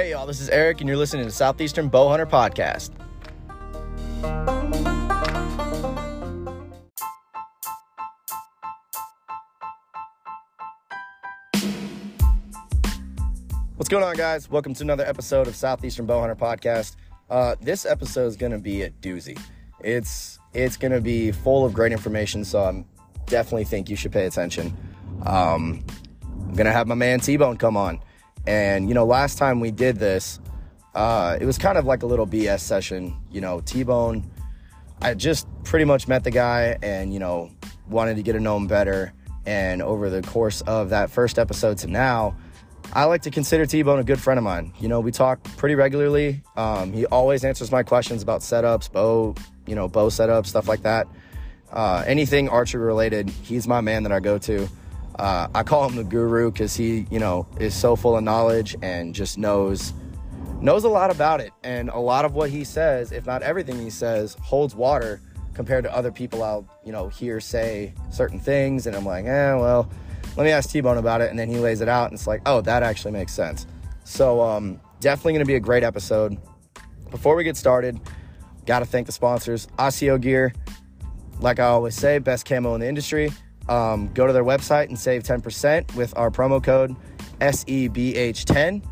Hey, y'all, this is Eric, and you're listening to Southeastern Bow Hunter Podcast. What's going on, guys? Welcome to another episode of Southeastern Bow Hunter Podcast. Uh, this episode is going to be a doozy. It's it's going to be full of great information, so I definitely think you should pay attention. Um, I'm going to have my man T Bone come on. And, you know, last time we did this, uh, it was kind of like a little BS session. You know, T Bone, I just pretty much met the guy and, you know, wanted to get to know him better. And over the course of that first episode to now, I like to consider T Bone a good friend of mine. You know, we talk pretty regularly. Um, he always answers my questions about setups, bow, you know, bow setups, stuff like that. Uh, anything archery related, he's my man that I go to. Uh, I call him the guru because he, you know, is so full of knowledge and just knows knows a lot about it. And a lot of what he says, if not everything he says, holds water compared to other people I'll, you know, hear say certain things. And I'm like, eh, well, let me ask T Bone about it. And then he lays it out, and it's like, oh, that actually makes sense. So, um, definitely going to be a great episode. Before we get started, got to thank the sponsors Asio Gear. Like I always say, best camo in the industry. Um, go to their website and save 10% with our promo code SEBH10.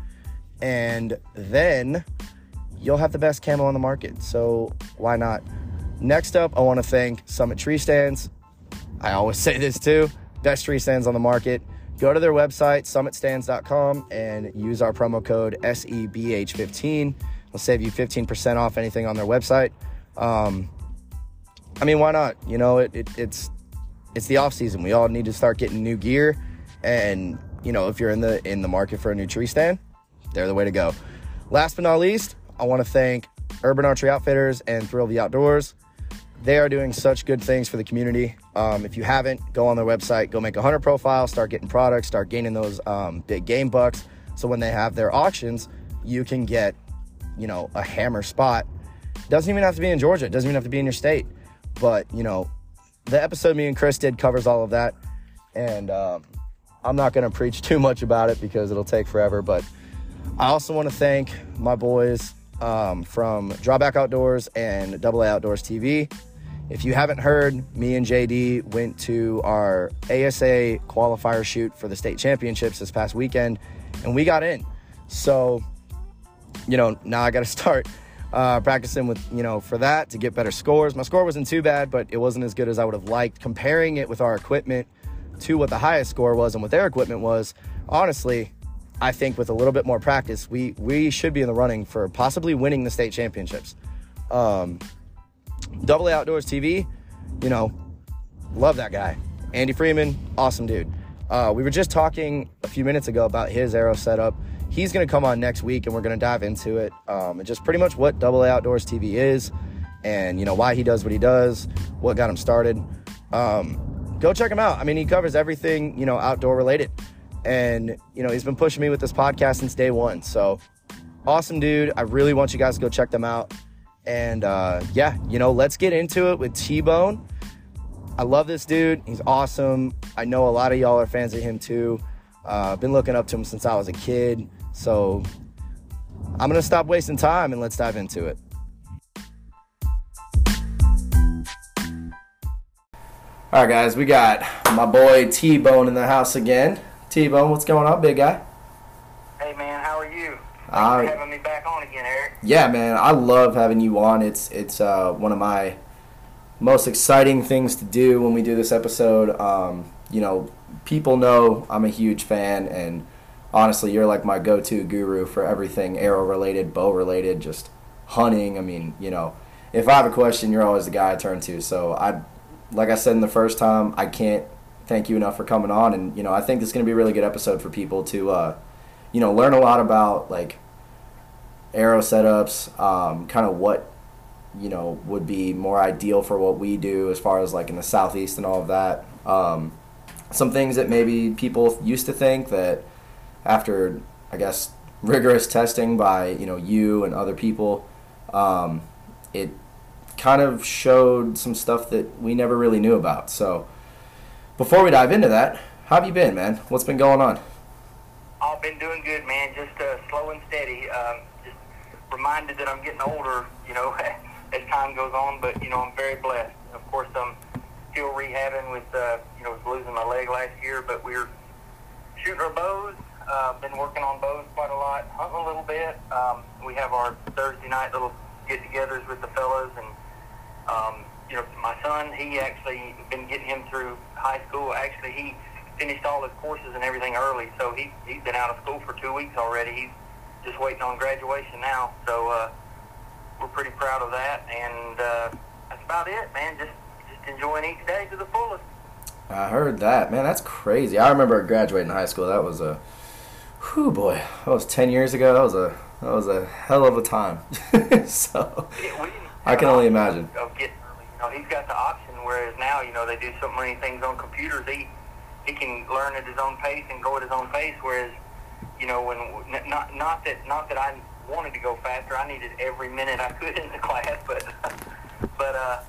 And then you'll have the best camo on the market. So why not? Next up, I want to thank Summit Tree Stands. I always say this too best tree stands on the market. Go to their website, summitstands.com, and use our promo code SEBH15. It'll save you 15% off anything on their website. Um, I mean, why not? You know, it, it, it's it's the off season. We all need to start getting new gear, and you know, if you're in the in the market for a new tree stand, they're the way to go. Last but not least, I want to thank Urban Archery Outfitters and Thrill the Outdoors. They are doing such good things for the community. Um, if you haven't, go on their website, go make a hunter profile, start getting products, start gaining those um, big game bucks. So when they have their auctions, you can get, you know, a hammer spot. Doesn't even have to be in Georgia. It doesn't even have to be in your state. But you know, the episode me and Chris did covers all of that, and um, I'm not going to preach too much about it because it'll take forever. But I also want to thank my boys um, from Drawback Outdoors and Double A Outdoors TV. If you haven't heard, me and JD went to our ASA qualifier shoot for the state championships this past weekend, and we got in. So, you know, now I got to start uh, practicing with, you know, for that to get better scores. My score wasn't too bad, but it wasn't as good as I would have liked. Comparing it with our equipment to what the highest score was and what their equipment was, honestly, I think with a little bit more practice, we we should be in the running for possibly winning the state championships. Um, Double A Outdoors TV, you know, love that guy. Andy Freeman, awesome dude. Uh, we were just talking a few minutes ago about his arrow setup. He's going to come on next week and we're going to dive into it um, and just pretty much what Double A Outdoors TV is and, you know, why he does what he does, what got him started. Um, go check him out. I mean, he covers everything, you know, outdoor related. And, you know, he's been pushing me with this podcast since day one. So awesome dude. I really want you guys to go check them out. And uh, yeah, you know, let's get into it with T Bone. I love this dude. He's awesome. I know a lot of y'all are fans of him too. Uh, been looking up to him since I was a kid. So I'm going to stop wasting time and let's dive into it. All right, guys, we got my boy T Bone in the house again. T Bone, what's going on, big guy? Hey, man, how are you? All Thanks right. for having me back on again, Eric. Yeah, man, I love having you on. It's it's uh, one of my most exciting things to do when we do this episode. Um, you know, people know I'm a huge fan, and honestly, you're like my go-to guru for everything arrow related, bow related, just hunting. I mean, you know, if I have a question, you're always the guy I turn to. So I, like I said in the first time, I can't thank you enough for coming on, and you know, I think it's going to be a really good episode for people to, uh, you know, learn a lot about like arrow setups, um, kind of what you know would be more ideal for what we do as far as like in the southeast and all of that. Um, some things that maybe people used to think that after I guess rigorous testing by you know you and other people, um, it kind of showed some stuff that we never really knew about. So before we dive into that, how have you been, man? What's been going on? I've been doing good, man. Just uh, slow and steady. Um, just reminded that I'm getting older, you know, as time goes on. But you know, I'm very blessed. Of course, I'm still rehabbing with, uh, you know, losing my leg last year, but we're shooting our bows. Uh, been working on bows quite a lot, hunting a little bit. Um, we have our Thursday night little get-togethers with the fellas, and um, you know, my son, he actually been getting him through high school. Actually, he finished all his courses and everything early, so he he's been out of school for two weeks already. He's just waiting on graduation now, so uh, we're pretty proud of that, and uh, that's about it, man. Just just enjoying each day to the fullest. I heard that, man. That's crazy. I remember graduating high school. That was a, whew, boy. That was ten years ago. That was a that was a hell of a time. so Yeah, we didn't I can only imagine. Of getting. You know, he's got the option, whereas now, you know, they do so many things on computers. He he can learn at his own pace and go at his own pace. Whereas, you know, when not not that not that I wanted to go faster, I needed every minute I could in the class, but but uh,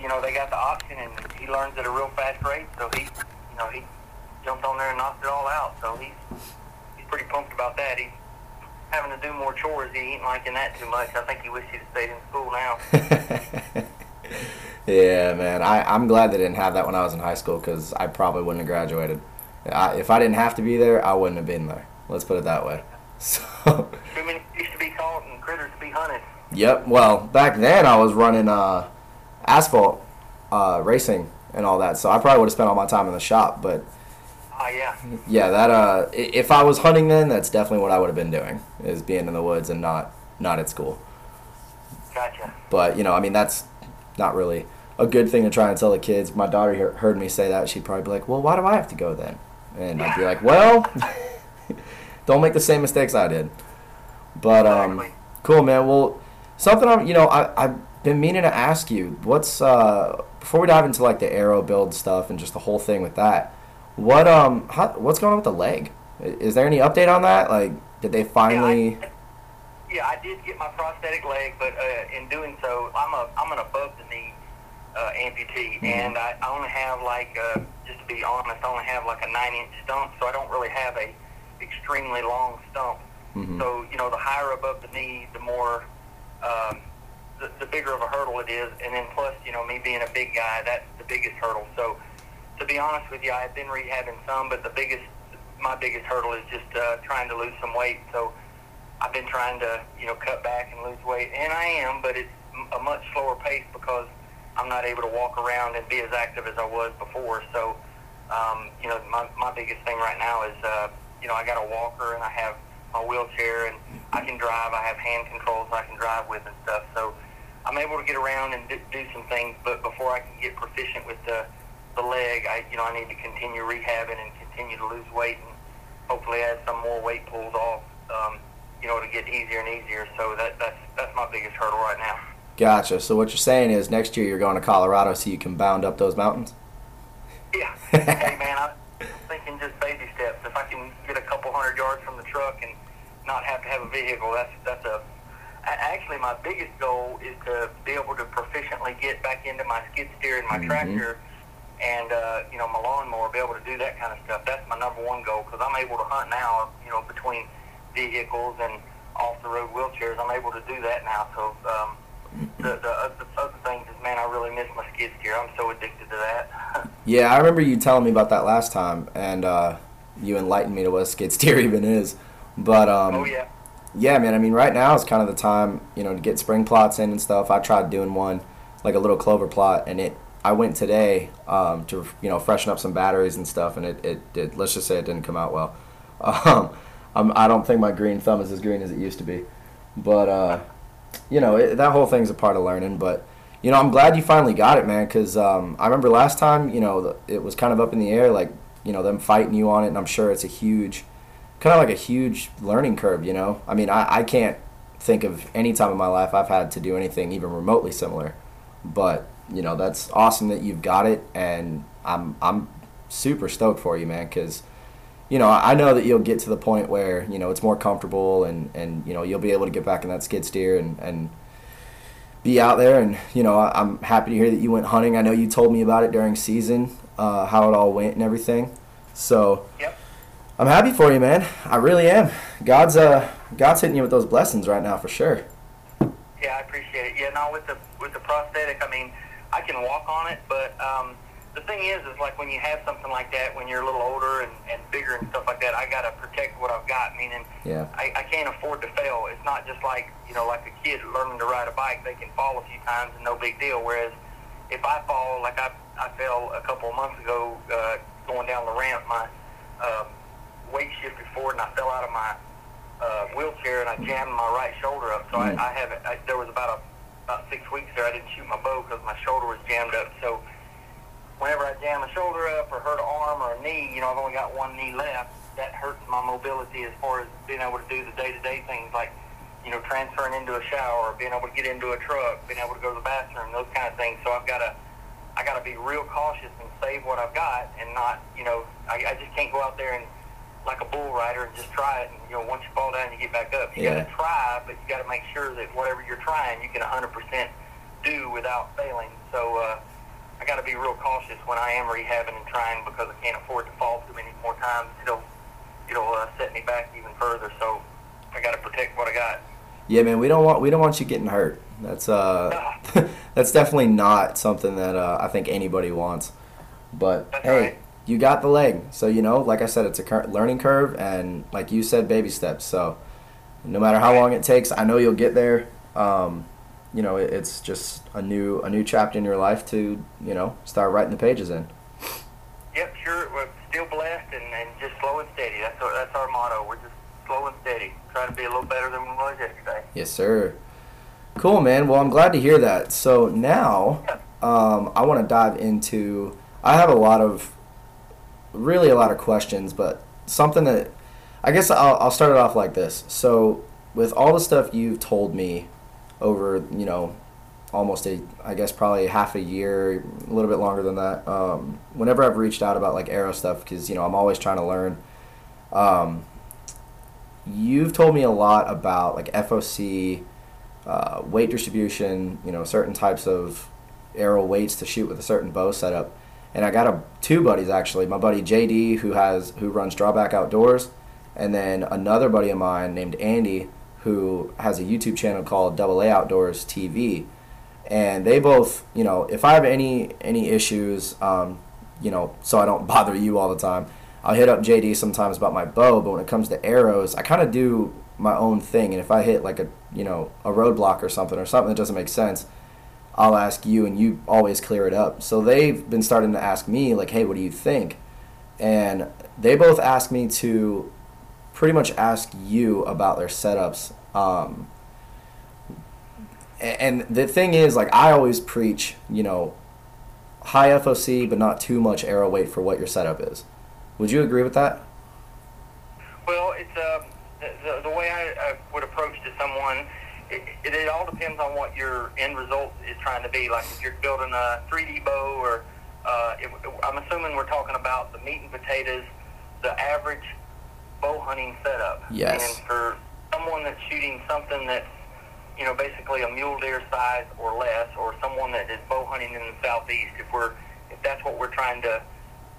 you know, they got the option, and he learns at a real fast rate. So he, you know, he jumped on there and knocked it all out. So he's pretty pumped about that. He's having to do more chores. He ain't liking that too much. I think he wishes he'd stayed in school now. yeah, man. I, I'm glad they didn't have that when I was in high school because I probably wouldn't have graduated. I, if I didn't have to be there, I wouldn't have been there. Let's put it that way. So, Too many fish to be caught and critters to be hunted. yep. Well, back then I was running uh, asphalt uh, racing and all that, so I probably would have spent all my time in the shop. But Oh yeah. yeah, that uh, if I was hunting then, that's definitely what I would have been doing is being in the woods and not not at school. Gotcha. But you know, I mean, that's not really a good thing to try and tell the kids. My daughter hear- heard me say that, she'd probably be like, "Well, why do I have to go then?" And I'd be like, "Well, don't make the same mistakes I did." But um, Exactly. cool, man. Well, something I'm, you know, I I've been meaning to ask you. What's uh before we dive into like the arrow build stuff and just the whole thing with that? What um, how, what's going on with the leg? Is there any update on that? Like, did they finally? Yeah, I, yeah, I did get my prosthetic leg, but uh, in doing so, I'm a I'm an above the knee uh, amputee, Mm-hmm. and I, only have like uh, just to be honest, I only have like a nine inch stump, so I don't really have a extremely long stump. Mhm. So you know, the higher above the knee, the more um, the, the bigger of a hurdle it is, and then plus, you know, me being a big guy, that's the biggest hurdle. So to be honest with you, I've been rehabbing some, but the biggest, my biggest hurdle is just uh, trying to lose some weight. So I've been trying to, you know, cut back and lose weight, and I am, but it's a much slower pace because I'm not able to walk around and be as active as I was before. So, um, you know, my, my biggest thing right now is, uh, you know, I got a walker and I have my wheelchair and I can drive. I have hand controls I can drive with and stuff. So I'm able to get around and do, do some things, but before I can get proficient with the the leg, I you know I need to continue rehabbing and continue to lose weight and hopefully as some more weight pulls off, um, you know, to get easier and easier. So that that's that's my biggest hurdle right now. Gotcha. So what you're saying is next year you're going to Colorado so you can bound up those mountains? Yeah. hey man, I'm thinking just baby steps. If I can get a couple hundred yards from the truck and not have to have a vehicle, that's that's a. Actually, my biggest goal is to be able to proficiently get back into my skid steer and my Mhm. tractor, and uh, you know my lawnmower, be able to do that kind of stuff. That's my number one goal because I'm able to hunt now. You know, between vehicles and off the road wheelchairs, I'm able to do that now. So. Um, the, the, other, the other things is, man, I really miss my skid steer. I'm so addicted to that. Yeah, I remember you telling me about that last time, and uh, you enlightened me to what a skid steer even is. But um, oh yeah. yeah, man. I mean, right now is kind of the time, you know, to get spring plots in and stuff. I tried doing one, like a little clover plot, and it. I went today um, to you know freshen up some batteries and stuff, and it, it did. Let's just say it didn't come out well. Um, I'm, I don't think my green thumb is as green as it used to be, but uh, you know it, that whole thing's a part of learning. But you know, I'm glad you finally got it, man. Because um, I remember last time, you know, it was kind of up in the air, like you know them fighting you on it, and I'm sure it's a huge, kind of like a huge learning curve. You know, I mean, I, I can't think of any time in my life I've had to do anything even remotely similar. But you know, that's awesome that you've got it, and I'm I'm super stoked for you, man. Because you know, I know that you'll get to the point where you know it's more comfortable, and and you know you'll be able to get back in that skid steer and and be out there. And you know, I'm happy to hear that you went hunting. I know you told me about it during season, uh, how it all went and everything. So Yep. I'm happy for you, man. I really am. God's uh God's hitting you with those blessings right now for sure. Yeah, I appreciate it. Yeah, no, with the with the prosthetic, I mean, I can walk on it, but um, the thing is, is like when you have something like that, when you're a little older and, and bigger and stuff like that, I gotta protect what I've got. Meaning, Yeah. I, I can't afford to fail. It's not just like you know, like a kid learning to ride a bike; they can fall a few times and no big deal. Whereas if I fall, like I I fell a couple of months ago uh, going down the ramp, my uh, weight shifted forward and I fell out of my uh, wheelchair and I jammed my right shoulder up. So Mm. I, I haven't. I, there was about a about six weeks there. I didn't shoot my bow because my shoulder was jammed up. So whenever I jam a shoulder up or hurt an arm or a knee, you know, I've only got one knee left. That hurts my mobility as far as being able to do the day-to-day things like, you know, transferring into a shower, being able to get into a truck, being able to go to the bathroom, those kind of things. So I've got to, I got to be real cautious and save what I've got, and not, you know, I, I just can't go out there and like a bull rider and just try it. And you know, once you fall down, you get back up. You Yeah. got to try, but you got to make sure that whatever you're trying, you can 100% do without failing. So. uh I got to be real cautious when I am rehabbing and trying because I can't afford to fall too many more times. It'll it'll uh, set me back even further. So I got to protect what I got. Yeah, man, we don't want we don't want you getting hurt. That's uh that's definitely not something that uh, I think anybody wants. But That's hey, right. You got the leg. So you know, like I said, it's a cur- learning curve and like you said baby steps. So no matter how long it takes, I know you'll get there. Um, you know, it, it's just a new a new chapter in your life to, you know, start writing the pages in. Yep, sure. We're still blessed and, and just slow and steady. That's our, that's our motto. We're just slow and steady. Try to be a little better than we was yesterday. Yes, sir. Cool, man. Well, I'm glad to hear that. So now, um, I want to dive into. I have a lot of, really a lot of questions, but something that, I guess I'll, I'll start it off like this. So, with all the stuff you've told me over, you know, almost a, I guess probably half a year, a little bit longer than that. Um, whenever I've reached out about like arrow stuff, because you know I'm always trying to learn. Um, you've told me a lot about like FOC, uh, weight distribution, you know, certain types of arrow weights to shoot with a certain bow setup. And I got a two buddies actually. My buddy JD who has who runs Drawback Outdoors, and then another buddy of mine named Andy who has a YouTube channel called Double A Outdoors TV. And they both, you know, if I have any any issues, um, you know, so I don't bother you all the time, I'll hit up JD sometimes about my bow. But when it comes to arrows, I kind of do my own thing. And if I hit like a you know a roadblock or something or something that doesn't make sense, I'll ask you, and you always clear it up. So they've been starting to ask me like, hey, what do you think? And they both asked me to pretty much ask you about their setups. Um, and the thing is, like, I always preach, you know, high FOC, but not too much arrow weight for what your setup is. Would you agree with that? Well, it's uh, the, the, way I, I would approach to someone. It, it, it all depends on what your end result is trying to be. Like if you're building a 3D bow, or uh, if, I'm assuming we're talking about the meat and potatoes, the average bow hunting setup. Yes. And for someone that's shooting something that's you know basically a mule deer size or less, or someone that is bow hunting in the southeast, if we're if that's what we're trying to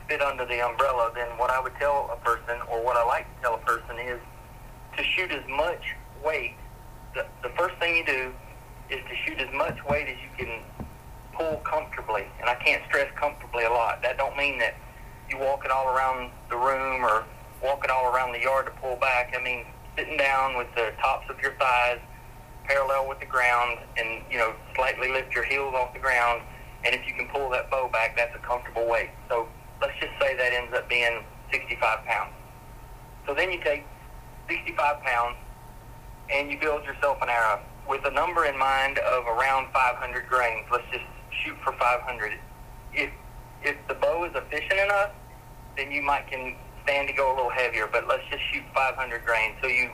fit under the umbrella, then what I would tell a person, or what I like to tell a person, is to shoot as much weight. The, first thing you do is to shoot as much weight as you can pull comfortably, and I can't stress comfortably a lot. That don't mean that you walk it all around the room or walk it all around the yard to pull back. I mean sitting down with the tops of your thighs parallel with the ground, and you know slightly lift your heels off the ground. And if you can pull that bow back, that's a comfortable weight. So let's just say that ends up being 65 pounds. So then you take 65 pounds and you build yourself an arrow with a number in mind of around 500 grains. Let's just shoot for 500. If if the bow is efficient enough, then you might can stand to go a little heavier. But let's just shoot 500 grains. So you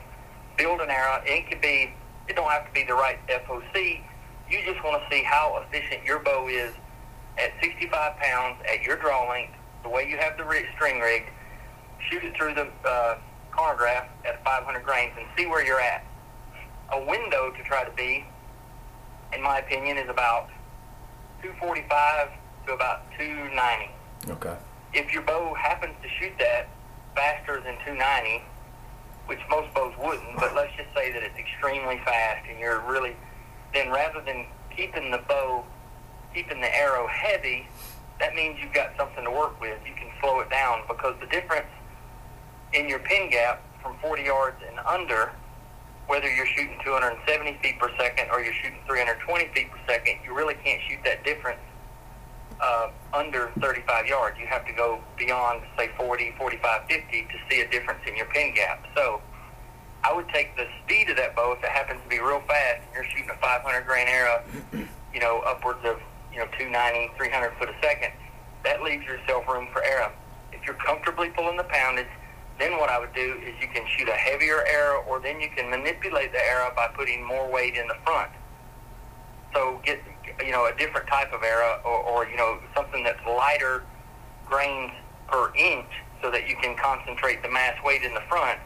build an arrow. It could be. It don't have to be the right FOC. You just want to see how efficient your bow is at 65 pounds at your draw length, the way you have the string rigged. Shoot it through the uh, chronograph at 500 grains and see where you're at. A window to try to be, in my opinion, is about 245 to about 290. Okay. If your bow happens to shoot that faster than 290, which most bows wouldn't, but let's just say that it's extremely fast and you're really, then rather than keeping the bow, keeping the arrow heavy, that means you've got something to work with. You can slow it down because the difference in your pin gap from 40 yards and under, whether you're shooting 270 feet per second or you're shooting 320 feet per second, you really can't shoot that difference uh, under 35 yards. You have to go beyond, say, 40, 45, 50 to see a difference in your pin gap. So I would take the speed of that bow if it happens to be real fast and you're shooting a 500 grain arrow, you know, upwards of, you know, 290, 300 foot a second. That leaves yourself room for arrow. If you're comfortably pulling the poundage, then what I would do is you can shoot a heavier arrow or then you can manipulate the arrow by putting more weight in the front. So get, you know, a different type of arrow or, or you know, something that's lighter grains per inch so that you can concentrate the mass weight in the front.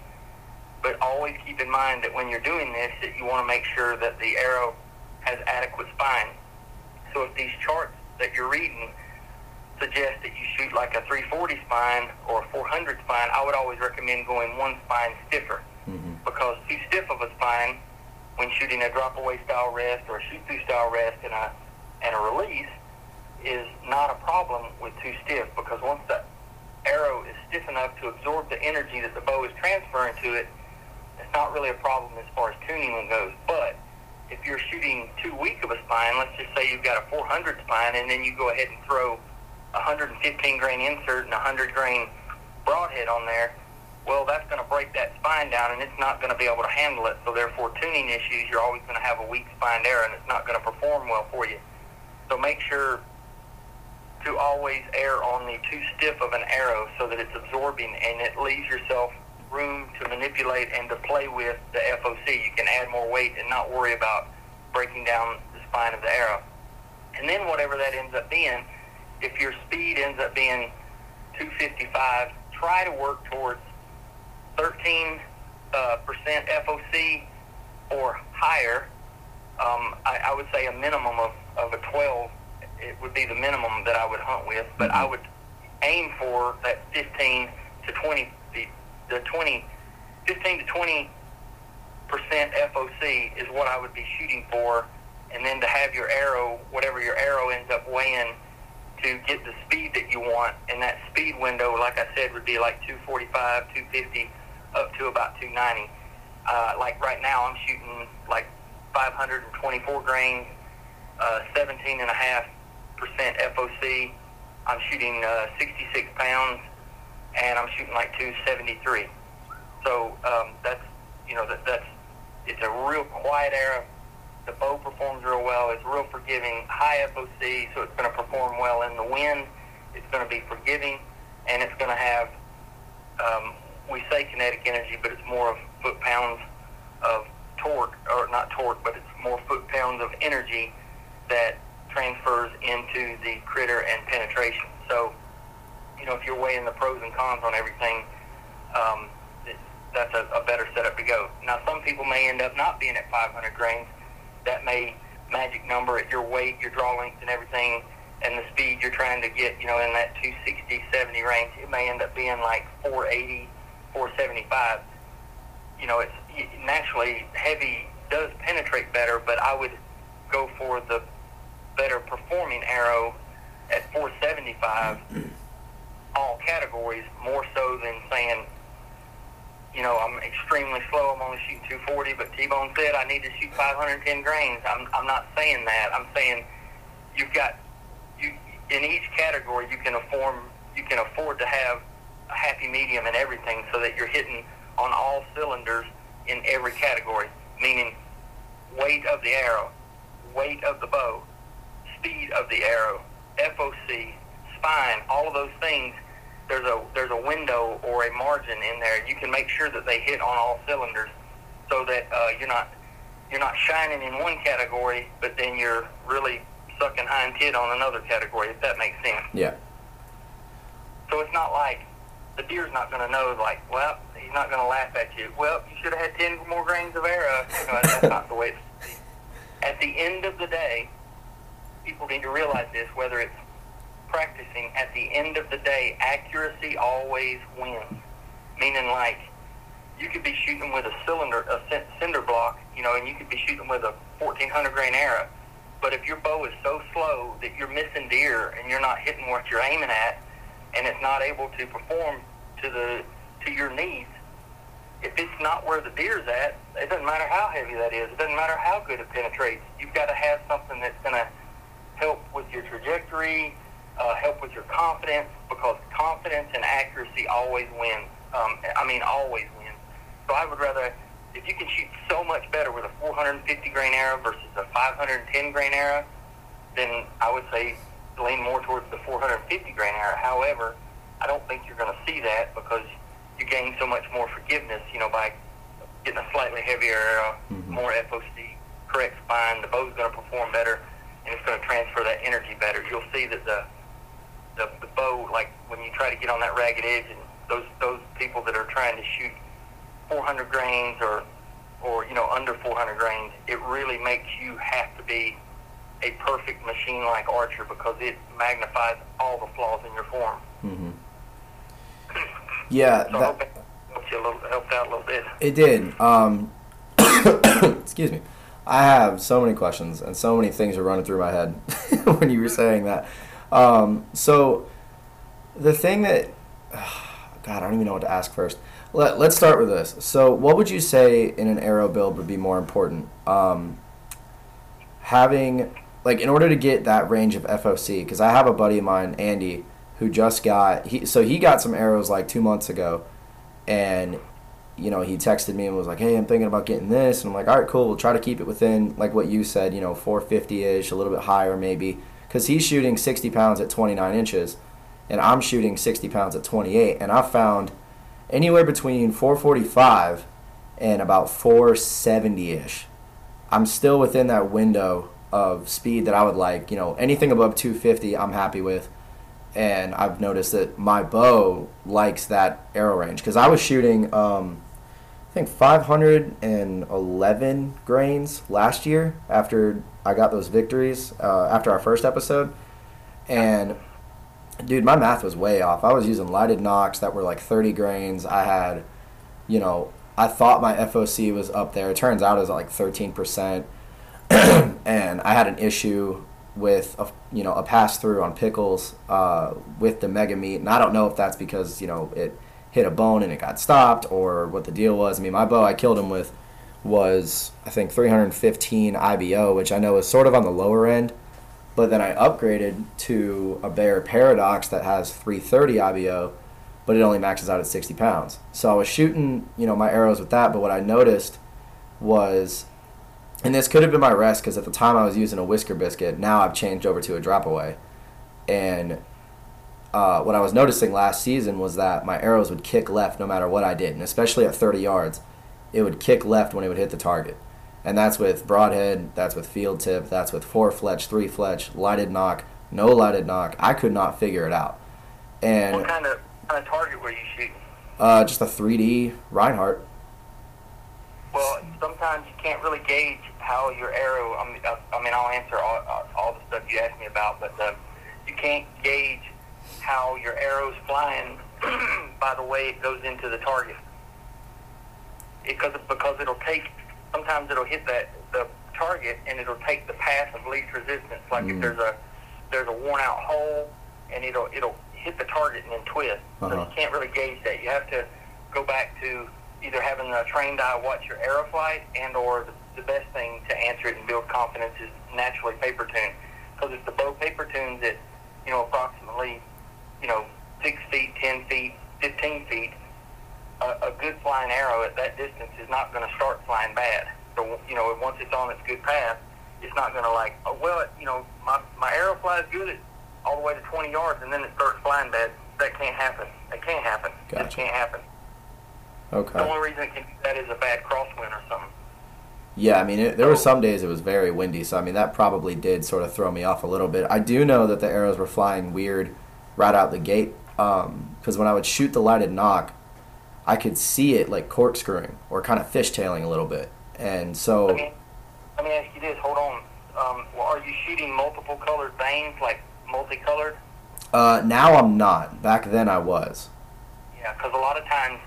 But always keep in mind that when you're doing this, that you want to make sure that the arrow has adequate spine. So if these charts that you're reading suggest that you shoot like a 340 spine or a 400 spine, I would always recommend going one spine stiffer mm-hmm. because too stiff of a spine when shooting a drop away style rest or a shoot through style rest and a and a release is not a problem with too stiff because once the arrow is stiff enough to absorb the energy that the bow is transferring to it, it's not really a problem as far as tuning goes. But if you're shooting too weak of a spine, let's just say you've got a 400 spine and then you go ahead and throw 115 grain insert and 100 grain broadhead on there, well, that's going to break that spine down and it's not going to be able to handle it. So therefore, tuning issues, you're always going to have a weak spine arrow and it's not going to perform well for you. So make sure to always err on the too stiff of an arrow so that it's absorbing and it leaves yourself room to manipulate and to play with the FOC. You can add more weight and not worry about breaking down the spine of the arrow. And then whatever that ends up being, if your speed ends up being 255, try to work towards 13 uh, percent FOC or higher. Um, I, I would say a minimum of, of a 12 it would be the minimum that I would hunt with, but I would aim for that 15 to 20, the, the 20, 15 to 20 percent FOC is what I would be shooting for, and then to have your arrow, whatever your arrow ends up weighing, to get the speed that you want, and that speed window, like I said, would be like 245, 250, up to about 290. Uh, like right now, I'm shooting like 524 grains, uh, 17 and a half percent FOC. I'm shooting uh, 66 pounds, and I'm shooting like 273. So um, that's you know that that's it's a real quiet arrow. The bow performs real well. It's real forgiving, high FOC, so it's going to perform well in the wind. It's going to be forgiving, and it's going to have um, we say kinetic energy, but it's more of foot pounds of torque, or not torque, but it's more foot pounds of energy that transfers into the critter and penetration. So, you know, if you're weighing the pros and cons on everything, um, that's a, a better setup to go. Now, some people may end up not being at 500 grains. That may magic number at your weight, your draw length, and everything, and the speed you're trying to get, you know, in that 260, 70 range. It may end up being like 480, 475. You know, it's naturally heavy does penetrate better, but I would go for the better performing arrow at 475 all categories more so than saying you know I'm extremely slow. I'm only shooting 240 but T-Bone said I need to shoot 510 grains. I'm, I'm not saying that. I'm saying you've got you in each category you can afford you can afford to have a happy medium in everything so that you're hitting on all cylinders in every category meaning weight of the arrow weight of the bow speed of the arrow, FOC, spine, all of those things, there's a there's a window or a margin in there. You can make sure that they hit on all cylinders, so that uh, you're not you're not shining in one category, but then you're really sucking hind tit on another category. If that makes sense. Yeah. So it's not like the deer's not going to know, like, well, he's not going to laugh at you. Well, you should have had ten more grains of arrow. You know, that's not the way. It's, at the end of the day, people need to realize this, whether it's practicing, at the end of the day, accuracy always wins. meaning like you could be shooting with a cylinder, a cinder block, you know, and you could be shooting with a 1400 grain arrow. But if your bow is so slow that you're missing deer and you're not hitting what you're aiming at, and it's not able to perform to the to your needs, if it's not where the deer's at, it doesn't matter how heavy that is. It doesn't matter how good it penetrates. You've got to have something that's going to help with your trajectory, uh, help with your confidence, because confidence and accuracy always wins. Um, I mean, always wins. So I would rather, if you can shoot so much better with a 450 grain arrow versus a 510 grain arrow, then I would say lean more towards the 450 grain arrow. However, I don't think you're going to see that because you gain so much more forgiveness, you know, by getting a slightly heavier arrow, mm-hmm. more FOC, correct spine. The bow's going to perform better, and it's going to transfer that energy better. You'll see that the, the the bow, like when you try to get on that ragged edge, and those those people that are trying to shoot 400 grains or or you know under 400 grains, it really makes you have to be a perfect machine-like archer because it magnifies all the flaws in your form. Mm-hmm. Yeah, so that, helped you a little, helped out a little bit. It did. Um, excuse me. I have so many questions and so many things are running through my head when you were saying that. Um, so the thing that, God, I don't even know what to ask first. Let, let's start with this. So, what would you say in an arrow build would be more important? Um, having, like, in order to get that range of FOC, because I have a buddy of mine, Andy, who just got he so he got some arrows like two months ago, and you know he texted me and was like, "Hey, I'm thinking about getting this," and I'm like, "All right, cool. We'll try to keep it within like what you said, you know, 450 ish, a little bit higher maybe, because he's shooting 60 pounds at 29 inches, and I'm shooting 60 pounds at 28, and I found anywhere between 445 and about 470 ish. I'm still within that window of speed that I would like. You know, anything above 250, I'm happy with and I've noticed that my bow likes that arrow range because I was shooting, um, think 511 grains last year after I got those victories uh, after our first episode, and dude, my math was way off. I was using lighted nocks that were like 30 grains. I had, you know, I thought my FOC was up there. It turns out it was like 13 percent, and I had an issue with a you know a pass through on pickles uh, with the mega meat, and I don't know if that's because you know it hit a bone and it got stopped or what the deal was. I mean, my bow I killed him with was I think 315 IBO, which I know is sort of on the lower end, but then I upgraded to a Bear Paradox that has 330 IBO, but it only maxes out at 60 pounds. So I was shooting you know my arrows with that, but what I noticed was and this could have been my rest because at the time I was using a whisker biscuit. Now I've changed over to a drop away. And uh, what I was noticing last season was that my arrows would kick left no matter what I did. And especially at 30 yards, it would kick left when it would hit the target. And that's with broadhead, that's with field tip, that's with four fletch, three fletch, lighted nock, no lighted nock. I could not figure it out. And what kind of, kind of target were you shooting? Uh, just a 3D Rinehart. Well, sometimes you can't really gauge how your arrow. I mean, I mean I'll answer all, all the stuff you asked me about, but um, you can't gauge how your arrow's flying by the way it goes into the target. Because because it'll take sometimes it'll hit that the target and it'll take the path of least resistance. Like mm. if there's a there's a worn out hole and it'll it'll hit the target and then twist. Uh-huh. So you can't really gauge that. You have to go back to either having a trained eye watch your arrow flight and or the, the best thing to answer it and build confidence is naturally paper tune. Because if the bow paper tunes at, you know, approximately, you know, 6 feet, 10 feet, 15 feet, a, a good flying arrow at that distance is not going to start flying bad. So, you know, once it's on its good path, it's not going to like, oh, well, it, you know, my, my arrow flies good at all the way to 20 yards and then it starts flying bad. That can't happen. That can't happen. Gotcha. That can't happen. Okay. The only reason it can do that is a bad crosswind or something. Yeah, I mean, it, there were some days it was very windy, so I mean that probably did sort of throw me off a little bit. I do know that the arrows were flying weird right out the gate, because um, when I would shoot the lighted nock, I could see it like corkscrewing or kind of fishtailing a little bit, and so. Let me, let me ask you this. Hold on. Um, well, are you shooting multiple colored vanes, like multicolored? Uh, now I'm not. Back then I was. Yeah, because a lot of times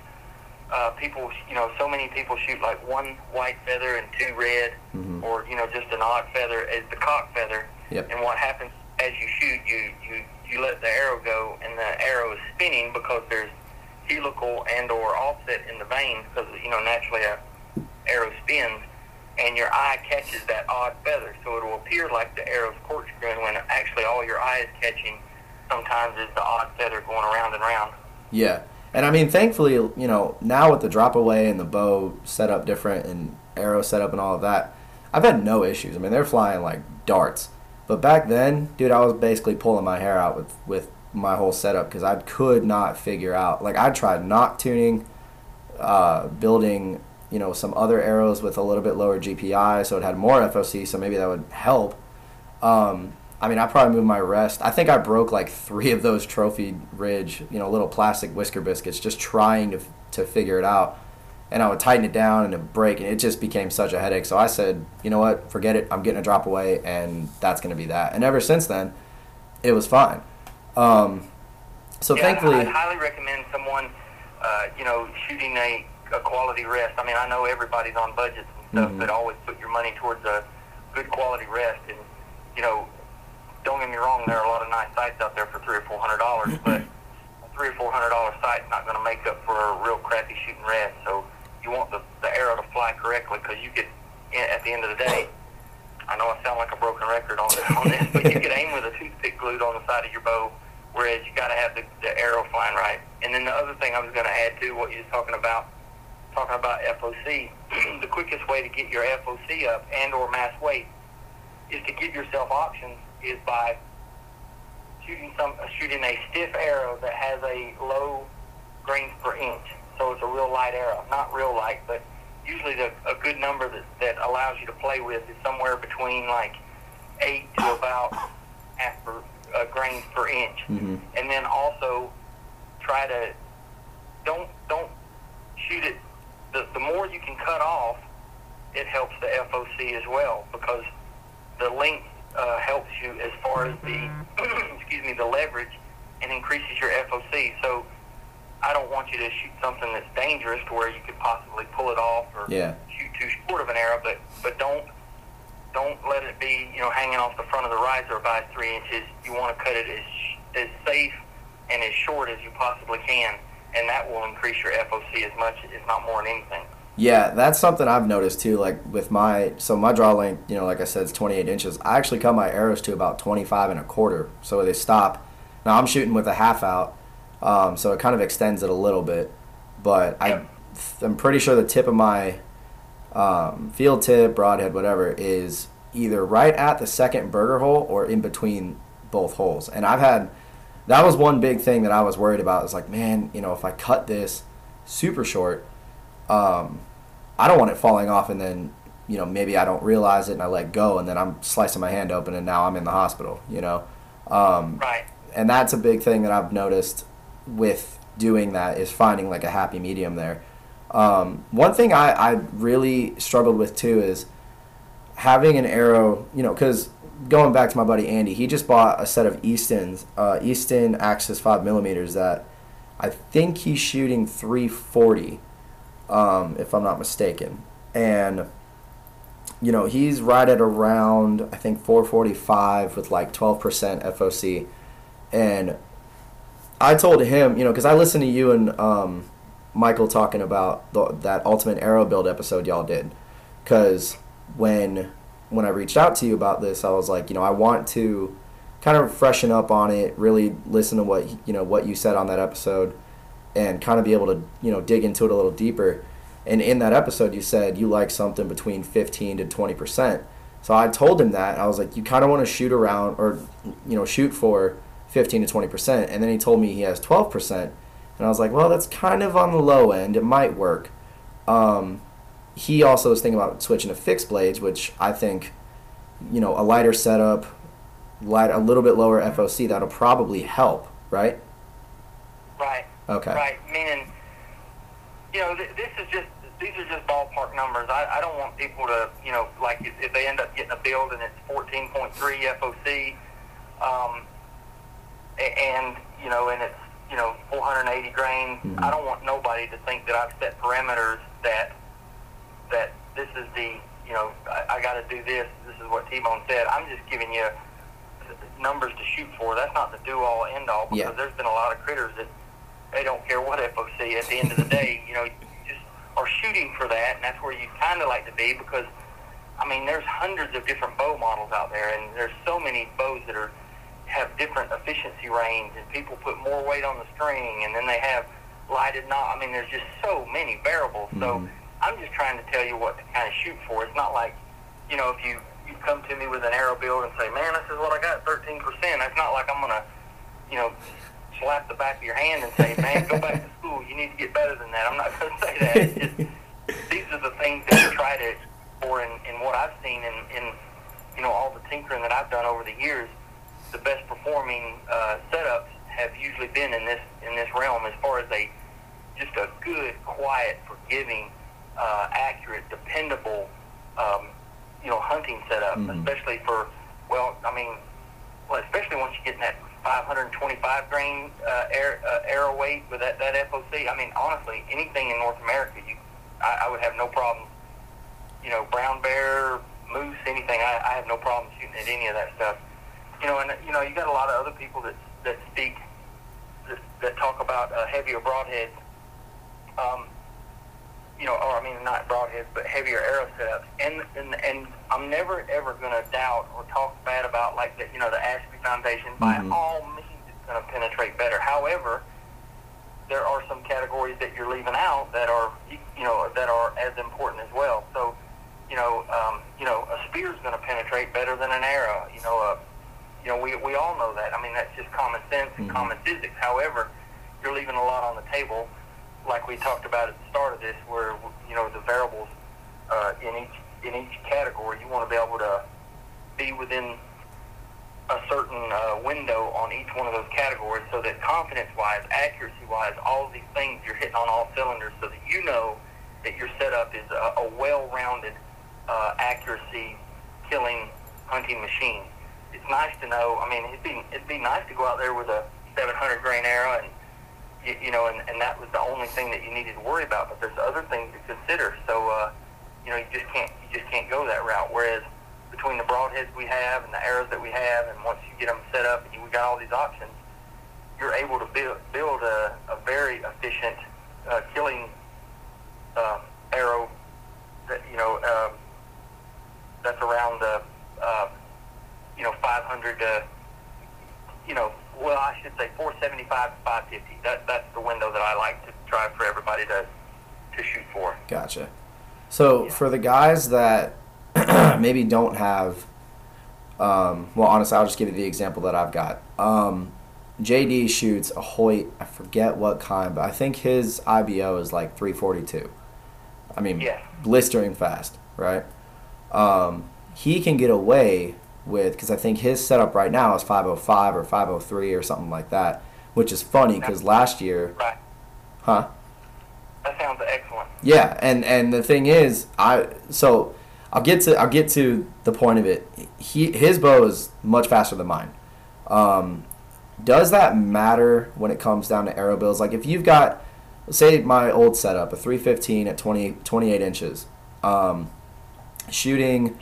uh, people, you know, so many people shoot like one white feather and two red, Mhm. or you know, just an odd feather as the cock feather. Yep. And what happens as you shoot, you you you let the arrow go, and the arrow is spinning because there's helical and or offset in the vanes because you know naturally a arrow spins, and your eye catches that odd feather, so it will appear like the arrow's corkscrewing when actually all your eye is catching sometimes is the odd feather going around and around. Yeah. And I mean, thankfully, you know, now with the drop away and the bow set up different and arrow set up and all of that, I've had no issues. I mean, they're flying like darts. But back then, dude, I was basically pulling my hair out with, with my whole setup because I could not figure out. Like, I tried nock tuning, uh, building, you know, some other arrows with a little bit lower GPI so it had more FOC, so maybe that would help. Um, I mean, I probably moved my rest. I think I broke like three of those trophy ridge, you know, little plastic whisker biscuits, just trying to to figure it out. And I would tighten it down and it would break, and it just became such a headache. So I said, you know what, forget it. I'm getting a drop away, and that's going to be that. And ever since then, it was fine. Um, so yeah, thankfully, I, highly recommend someone, uh, you know, shooting a, a quality rest. I mean, I know everybody's on budgets and stuff, Mhm. but always put your money towards a good quality rest. And you know, don't get me wrong, there are a lot of nice sights out there for three or four hundred dollars, but a three or four hundred dollar sight's not going to make up for a real crappy shooting rest. So you want the, the arrow to fly correctly because you could, at the end of the day. I know I sound like a broken record on this, on this but you could aim with a toothpick glued on the side of your bow, whereas you got to have the, the arrow flying right. And then the other thing I was going to add to what you were talking about, talking about FOC, the quickest way to get your FOC up and or mass weight is to give yourself options is by shooting some uh, shooting a stiff arrow that has a low grains per inch. So it's a real light arrow, not real light, but usually the, a good number that, that allows you to play with is somewhere between like eight to about half per, uh, grains per inch. Mhm. And then also try to don't don't shoot it. The, the more you can cut off, it helps the FOC as well because the length uh, helps you as far as the excuse me the leverage and increases your FOC. So I don't want you to shoot something that's dangerous to where you could possibly pull it off or Yeah. shoot too short of an arrow. But but don't don't let it be you know hanging off the front of the riser by three inches. You want to cut it as as safe and as short as you possibly can, and that will increase your FOC as much, if not more than anything. Yeah, that's something I've noticed too. Like with my so my draw length, you know, like I said, it's 28 inches. I actually cut my arrows to about 25 and a quarter, so they stop. Now I'm shooting with a half out, um, so it kind of extends it a little bit. But I, I'm pretty sure the tip of my um, field tip, broadhead, whatever, is either right at the second berger hole or in between both holes. And I've had that was one big thing that I was worried about. Is like, man, you know, if I cut this super short, um, I don't want it falling off and then you know maybe I don't realize it and I let go and then I'm slicing my hand open and now I'm in the hospital. You know, um, Right. and that's a big thing that I've noticed with doing that is finding like a happy medium there. Um, one thing I, I really struggled with too is having an arrow, you know, because going back to my buddy Andy, he just bought a set of Easton's, uh, Easton Axis 5 millimeters that I think he's shooting 340, um, if I'm not mistaken. And, you know, he's right at around, I think, 445 with like 12% FOC. And I told him, you know, because I listened to you and um, Michael talking about the, that Ultimate Arrow Build episode y'all did. Because when when I reached out to you about this, I was like, you know, I want to kind of freshen up on it, really listen to what you know what you said on that episode, and kind of be able to you know dig into it a little deeper. And in that episode, you said you like something between 15 to 20 percent. So I told him that I was like, you kind of want to shoot around or you know shoot for 15 to 20 percent. And then he told me he has 12 percent, and I was like, well, that's kind of on the low end. It might work. Um, he also was thinking about switching to fixed blades, which I think, you know, a lighter setup, light a little bit lower FOC, that'll probably help, right? Right. Okay. Right. Meaning, you know, th- this is just these are just ballpark numbers. I, I don't want people to, you know, like if, if they end up getting a build and it's 14.3 FOC, um, and you know, and it's you know, 480 grains. Mhm. I don't want nobody to think that I've set parameters that that this is the, you know, I, I got to do this. This is what T-Bone said. I'm just giving you numbers to shoot for. That's not the do-all, end-all because Yeah. there's been a lot of critters that they don't care what FOC. At the end of the day, you know, you just are shooting for that, and that's where you kind of like to be because, I mean, there's hundreds of different bow models out there, and there's so many bows that are have different efficiency range, and people put more weight on the string, and then they have lighted nock. I mean, there's just so many variables. So Mhm. I'm just trying to tell you what to kind of shoot for. It's not like, you know, if you you come to me with an arrow build and say, man, this is what I got, 13%. It's not like I'm gonna, you know, slap the back of your hand and say, man, go back to school. You need to get better than that. I'm not going to say that. It's just, these are the things that I try to explore in, in what I've seen in, in, you know, all the tinkering that I've done over the years. The best performing uh, setups have usually been in this in this realm as far as a just a good, quiet, forgiving, uh, accurate, dependable, um, you know, hunting setup, Mhm. especially for, well, I mean, well, especially once you get in that 525 grain uh, air, uh, arrow weight with that, that FOC. I mean, honestly, anything in North America, you, I, I would have no problem. You know, brown bear, moose, anything. I, I have no problem shooting at any of that stuff. You know, and you know, you got a lot of other people that that speak that, that talk about uh, heavier broadheads. Um, you know, or I mean, not broadheads, but heavier arrow setups. And and and I'm never ever going to doubt or talk bad about like the you know the Ashby Foundation. By Mhm. all means, it's going to penetrate better. However, there are some categories that you're leaving out that are you know that are as important as well. So, you know, um, you know, a spear is going to penetrate better than an arrow. You know, uh, you know, we we all know that. I mean, that's just common sense and Mhm. common physics. However, you're leaving a lot on the table, like we talked about at the start of this, where you know the variables uh, in each in each category. You want to be able to be within a certain uh, window on each one of those categories, so that confidence-wise, accuracy-wise, all of these things you're hitting on all cylinders, so that you know that your setup is a, a well-rounded uh, accuracy killing hunting machine. It's nice to know. I mean, it'd be it'd be nice to go out there with a 700 grain arrow, and you, you know, and, and that was the only thing that you needed to worry about. But there's other things to consider. So, uh, you know, you just can't you just can't go that route. Whereas between the broadheads we have and the arrows that we have, and once you get them set up and you, we got all these options, you're able to build build a, a very efficient uh, killing uh, arrow that you know um, that's around the uh, you know 500 to you know well I should say 475 to 550. That that's the window that I like to try for everybody to to shoot for. Gotcha. So Yeah. for the guys that maybe don't have, um, well, honestly, I'll just give you the example that I've got. Um, JD shoots a Hoyt. I forget what kind, but I think his IBO is like 342. I mean, Yes. blistering fast, right? Um, he can get away with because I think his setup right now is 505 or 503 or something like that, which is funny because last year, Right. huh? That sounds excellent. Yeah, and and the thing is, I so I'll get to I'll get to the point of it. He his bow is much faster than mine. Um, does that matter when it comes down to arrow builds? Like if you've got, say, my old setup, a 315 at 20, 28 inches, um, shooting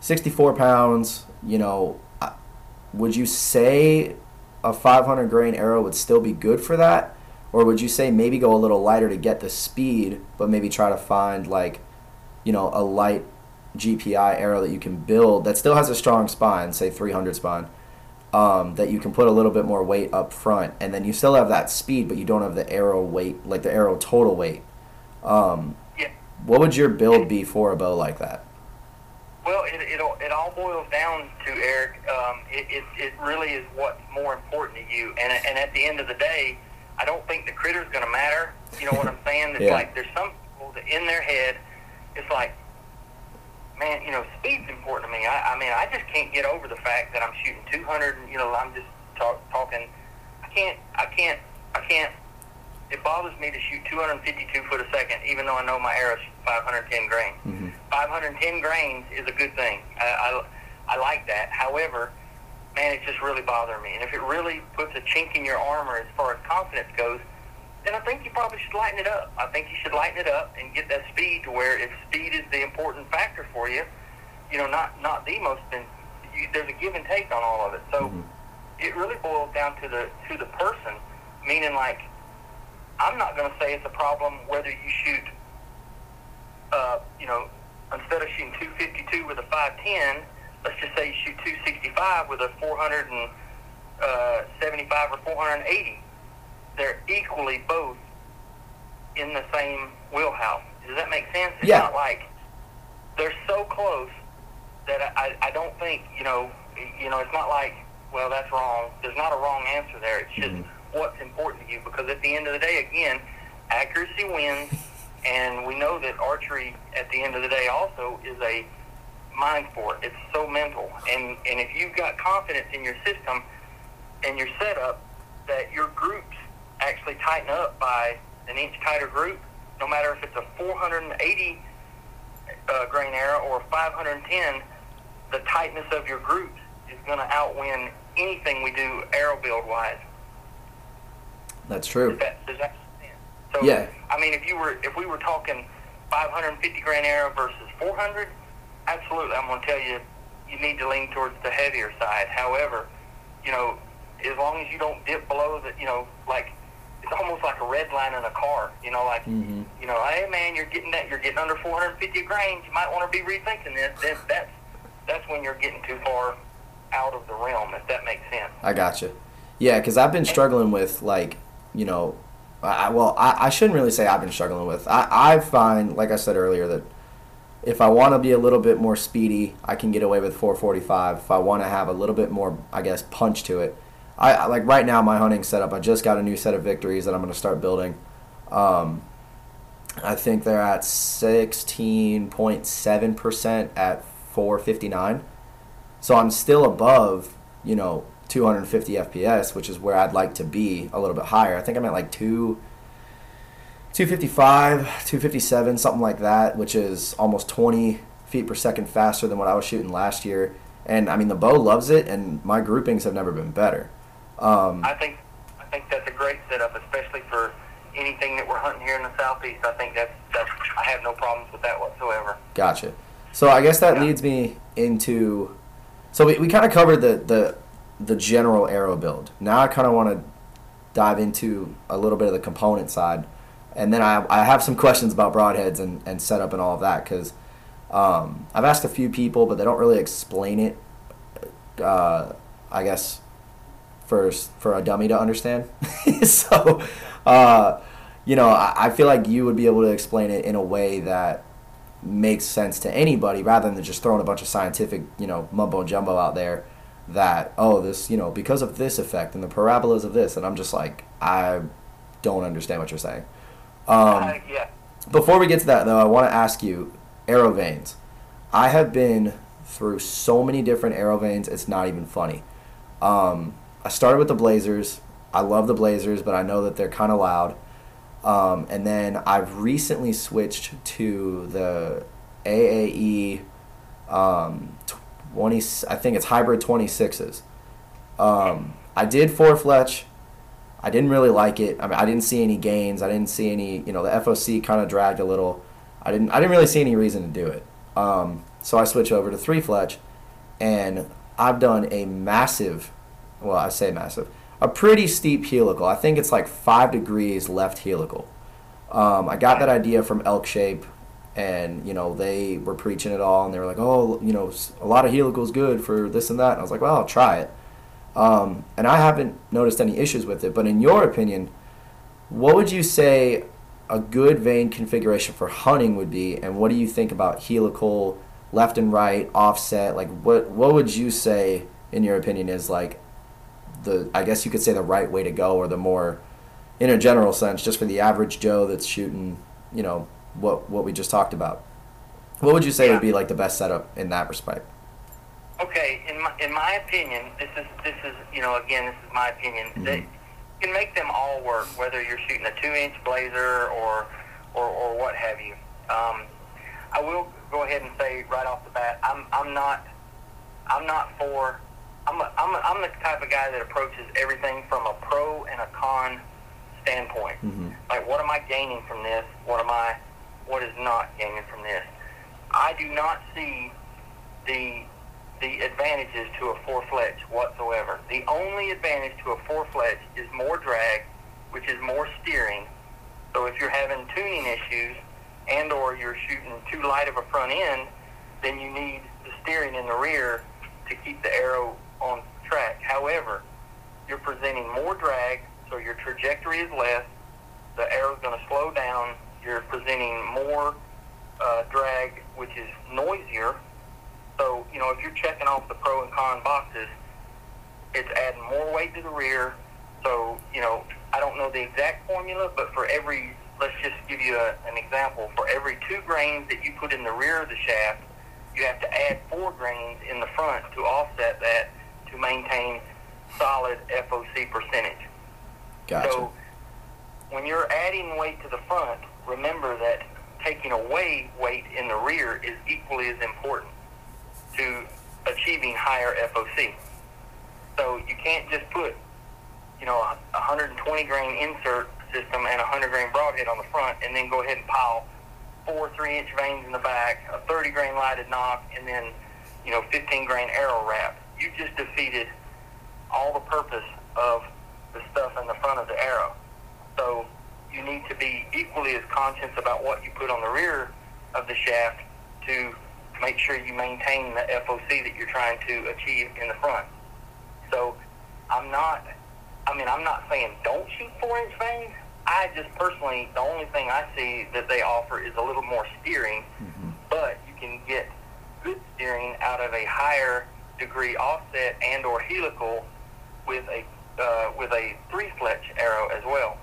64 pounds, you know, would you say a 500 grain arrow would still be good for that? Or would you say maybe go a little lighter to get the speed, but maybe try to find like, you know, a light GPI arrow that you can build that still has a strong spine, say 300 spine, um, that you can put a little bit more weight up front, and then you still have that speed, but you don't have the arrow weight, like the arrow total weight. Um, Yeah. what would your build be for a bow like that? Well, it, it, all- it all boils down to Eric. Um, it, it, it really is what's more important to you. And, and at the end of the day, I don't think the critter's going to matter. You know what I'm saying? It's Yeah. like there's some people that in their head, it's like, man, you know, speed's important to me. I, I mean, I just can't get over the fact that I'm shooting 200. and, You know, I'm just talk, talking. I can't. I can't. I can't. It bothers me to shoot 252 foot a second, even though I know my arrow's 510 grain. Mm-hmm. 510 grains is a good thing. I, I, I like that. However, man, it's just really bothering me. And if it really puts a chink in your armor as far as confidence goes, then I think you probably should lighten it up. I think you should lighten it up and get that speed to where if speed is the important factor for you, you know, not not the most, then you, there's a give and take on all of it. So mm-hmm. it really boils down to the to the person, meaning like I'm not going to say it's a problem whether you shoot, uh, you know, instead of shooting 252 with a 510, let's just say you shoot 265 with a 475 or 480 they're equally both in the same wheelhouse. Does that make sense? It's yeah. not like they're so close that I, I don't think, you know, you know, it's not like, well, that's wrong. There's not a wrong answer there. It's just mm-hmm. What's important to you because at the end of the day, again, accuracy wins. And we know that archery, at the end of the day, also is a mind sport. It's so mental. And, and if you've got confidence in your system and your setup, that your groups actually tighten up by an inch tighter group, no matter if it's a 480 uh, grain arrow or 510, the tightness of your groups is going to outwin anything we do arrow build wise. That's true. Does that, does that so, yeah. I mean, if you were, if we were talking 550 grain arrow versus 400, absolutely, I'm going to tell you, you need to lean towards the heavier side. However, you know, as long as you don't dip below the, you know, like it's almost like a red line in a car. You know, like mm-hmm. you know, hey man, you're getting that, you're getting under 450 grains. You might want to be rethinking this. Then that's that's when you're getting too far out of the realm. If that makes sense. I got you. Yeah, because I've been struggling with like, you know, I, well, I, I shouldn't really say I've been struggling with. I I find, like I said earlier, that if I want to be a little bit more speedy, I can get away with 445. If I want to have a little bit more, I guess, punch to it, I like right now my hunting setup. I just got a new set of victories that I'm going to start building. Um, I think they're at 16.7 percent at 459. So I'm still above, you know, 250 FPS, which is where I'd like to be a little bit higher. I think I'm at like two. 255, 257, something like that, which is almost 20 feet per second faster than what I was shooting last year. And I mean, the bow loves it, and my groupings have never been better. Um, I think I think that's a great setup, especially for anything that we're hunting here in the southeast. I think that's that's I have no problems with that whatsoever. Gotcha. So I guess that yeah. leads me into so we, we kind of covered the, the the general arrow build. Now I kind of want to dive into a little bit of the component side, and then I, I have some questions about broadheads and, and setup and all of that because um, I've asked a few people, but they don't really explain it. Uh, I guess for for a dummy to understand. so, uh, you know, I, I feel like you would be able to explain it in a way that makes sense to anybody rather than just throwing a bunch of scientific, you know, mumbo jumbo out there that oh this you know because of this effect and the parabolas of this and I'm just like I don't understand what you're saying. Um, uh, yeah. Before we get to that though, I want to ask you arrow vanes I have been through so many different arrow vanes It's not even funny. Um, I started with the Blazers. I love the Blazers, but I know that they're kind of loud. Um, and then I've recently switched to the AAE um, 20, I think it's hybrid 26s. Um, I did four fletch. I didn't really like it. I mean, I didn't see any gains. I didn't see any, you know, the FOC kind of dragged a little. I didn't, I didn't really see any reason to do it. Um, so I switched over to three fletch, and I've done a massive well, I say massive, a pretty steep helical. I think it's like five degrees left helical. Um, I got that idea from Elk Shape, and you know they were preaching it all, and they were like, "Oh, you know, a lot of helical is good for this and that." And I was like, "Well, I'll try it." Um, and I haven't noticed any issues with it. But in your opinion, what would you say a good vane configuration for hunting would be, and what do you think about helical, left and right, offset? Like, what what would you say, in your opinion, is like the I guess you could say the right way to go or the more in a general sense just for the average Joe that's shooting, you know, what what we just talked about. What would you say yeah. would be like the best setup in that respect? Okay, in my, in my opinion, this is this is you know again this is my opinion. Mm-hmm. They, you can make them all work whether you're shooting a two inch blazer or or, or what have you. Um, I will go ahead and say right off the bat, I'm I'm not I'm not for I'm a, I'm a, I'm the type of guy that approaches everything from a pro and a con standpoint. Mm-hmm. Like, what am I gaining from this? What am I, what is not gaining from this? I do not see the the advantages to a four fletch whatsoever. The only advantage to a four fletch is more drag, which is more steering. So if you're having tuning issues and or you're shooting too light of a front end, then you need the steering in the rear to keep the arrow on track. However, you're presenting more drag, so your trajectory is less. The arrow's going to slow down. You're presenting more uh, drag, which is noisier. So, you know, if you're checking off the pro and con boxes, it's adding more weight to the rear. So, you know, I don't know the exact formula, but for every, let's just give you a, an example. For every two grains that you put in the rear of the shaft, you have to add four grains in the front to offset that to maintain solid FOC percentage. Gotcha. So when you're adding weight to the front, remember that taking away weight in the rear is equally as important to achieving higher FOC. So you can't just put, you know, a 120 grain insert system and a 100 grain broadhead on the front and then go ahead and pile four three inch vanes in the back, a 30 grain lighted nock, and then, you know, 15 grain arrow wrap. You just defeated all the purpose of the stuff in the front of the arrow. So you need to be conscious about what you put on the rear of the shaft to make sure you maintain the FOC that you're trying to achieve in the front. So I'm not, I mean, I'm not saying don't shoot four inch vanes. I just personally, the only thing I see that they offer is a little more steering, but you can get good steering out of a higher degree offset and or helical with a uh, with a three fletch arrow as well.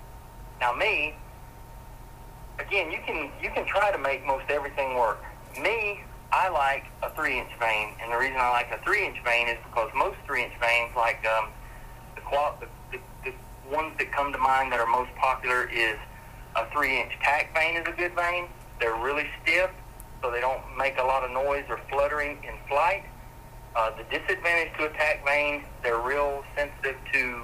Now me, again, you can you can try to make most everything work. Me, I like a three inch vane, and the reason I like a three inch vane is because most three inch vanes, like um, the, qual- the, the the ones that come to mind that are most popular, is a three inch TAC vane is a good vane. They're really stiff, so they don't make a lot of noise or fluttering in flight. Uh, the disadvantage to a TAC vane, they're real sensitive to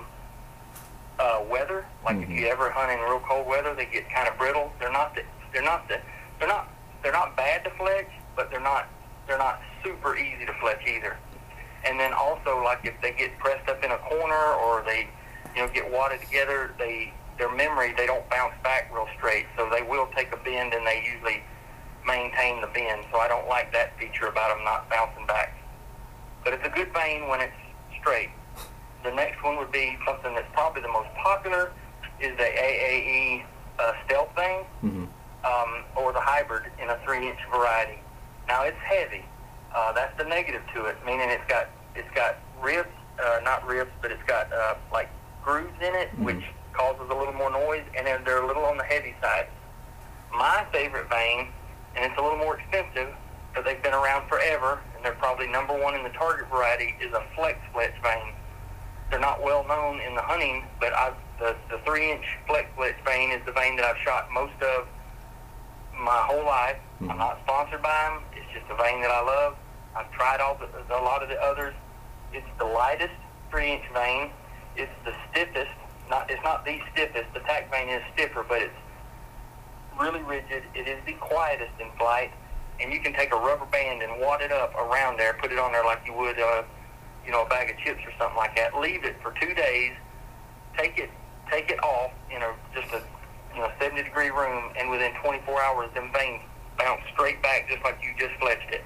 uh, weather. Like if you ever hunt in real cold weather, they get kind of brittle. They're not the, they're not the, they're not they're not bad to fletch, but they're not they're not super easy to fletch either. And then also like if they get pressed up in a corner or they you know get wadded together, they their memory they don't bounce back real straight, so they will take a bend and they usually maintain the bend. So I don't like that feature about them not bouncing back. But it's a good vane when it's straight. The next one would be something that's probably the most popular is the AAE uh, stealth vane Mm-hmm. um, or the hybrid in a three-inch variety. Now it's heavy. Uh, that's the negative to it, meaning it's got it's got ribs, uh, not ribs, but it's got uh, like grooves in it, which causes a little more noise, and then they're a little on the heavy side. My favorite vane, and it's a little more expensive, but they've been around forever, and they're probably number one in the target variety, is a flex fletch vane. They're not well known in the hunting, but I've, the, the three-inch flex fletch vane is the vane that I've shot most of my whole life. I'm not sponsored by them. It's just a vane that I love. I've tried all the, a lot of the others. It's the lightest three-inch vane. It's the stiffest. Not it's not the stiffest. The TAC vane is stiffer, but it's really rigid. It is the quietest in flight, and you can take a rubber band and wad it up around there, put it on there like you would, uh, you know, a bag of chips or something like that. Leave it for two days. Take it, take it off in a just a you know 70 degree room, and within 24 hours, them vanes bounce straight back just like you just fletched it.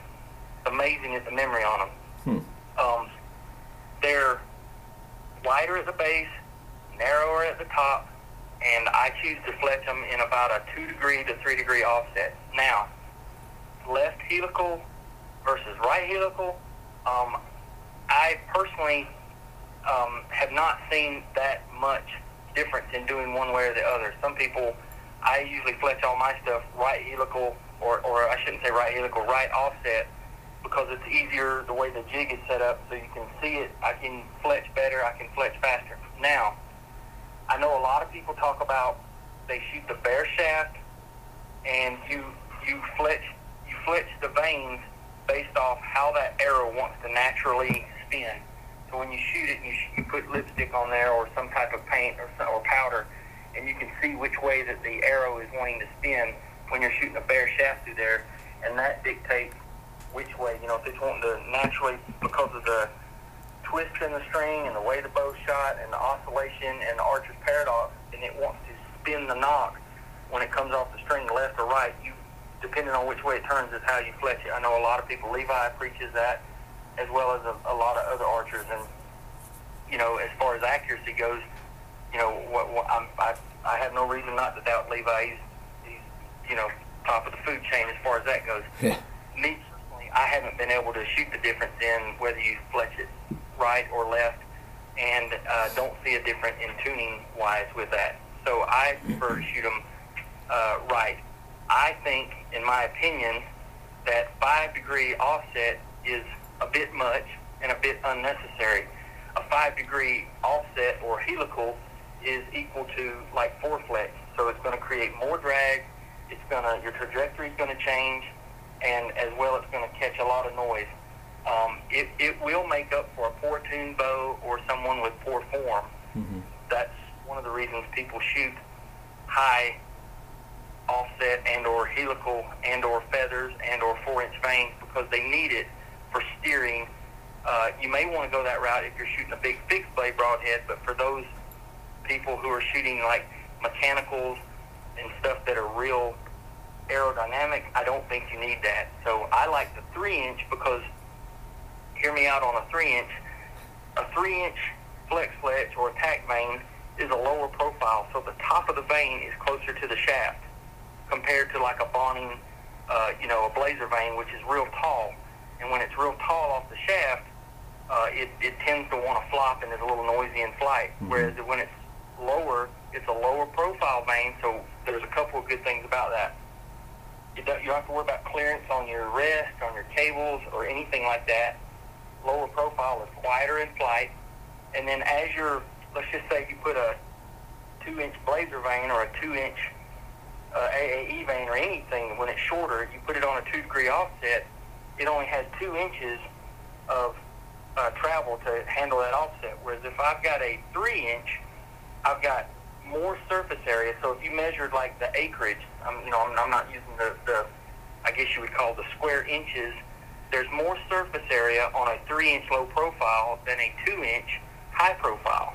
It's amazing at the memory on them. Hmm. Um, they're wider at the base, narrower at the top, and I choose to fletch them in about a two degree to three degree offset. Now, left helical versus right helical, um, I personally um, have not seen that much difference in doing one way or the other. Some people, I usually fletch all my stuff right helical, or, or I shouldn't say right helical, right offset, because it's easier the way the jig is set up so you can see it. I can fletch better, I can fletch faster. Now, I know a lot of people talk about they shoot the bare shaft and you you fletch you fletch the vanes based off how that arrow wants to naturally spin. So when you shoot it, you, sh- you put lipstick on there or some type of paint or, or powder, and you can see which way that the arrow is wanting to spin when you're shooting a bare shaft through there, and that dictates which way. You know, if it's wanting to naturally because of the twist in the string and the way the bow's shot and the oscillation and the archer's paradox, and it wants to spin the nock when it comes off the string left or right. You, depending on which way it turns, is how you fletch it. I know a lot of people. Levi preaches that, as well as a, a lot of other archers. And you know, as far as accuracy goes, you know, what, what I'm, I I have no reason not to doubt Levi. He's, he's you know top of the food chain as far as that goes. Yeah. Me personally, I haven't been able to shoot the difference in whether you fletch it right or left, and uh, don't see a difference in tuning wise with that. So I prefer to shoot them uh, right. I think, in my opinion, that five degree offset is a bit much and a bit unnecessary. A five degree offset or helical is equal to like four fletch, so it's going to create more drag. It's going to your trajectory is going to change, and as well, it's going to catch a lot of noise. Um, it, it will make up for a poor tuned bow or someone with poor form. Mhm. That's one of the reasons people shoot high offset and or helical and or feathers and or four inch vanes because they need it for steering. Uh, you may want to go that route if you're shooting a big fixed blade broadhead, but for those people who are shooting like mechanicals and stuff that are real aerodynamic, I don't think you need that. So I like the three inch because hear me out on a three inch. A three inch flex fletch or attack vane is a lower profile, so the top of the vane is closer to the shaft compared to like a Bohning, uh, you know, a blazer vane, which is real tall. And when it's real tall off the shaft, uh, it, it tends to want to flop and is a little noisy in flight. Whereas when it's lower, it's a lower profile vane, so there's a couple of good things about that. You don't, you don't have to worry about clearance on your rest, on your cables, or anything like that. Lower profile is quieter in flight. And then as you're, let's just say you put a two-inch blazer vane or a two-inch uh, AAE vane or anything, when it's shorter, you put it on a two-degree offset, it only has two inches of uh, travel to handle that offset. Whereas if I've got a three-inch, I've got more surface area. So if you measured like the acreage, I'm, you know, I'm, I'm not using the, the, I guess you would call the square inches. There's more surface area on a three-inch low profile than a two-inch high profile.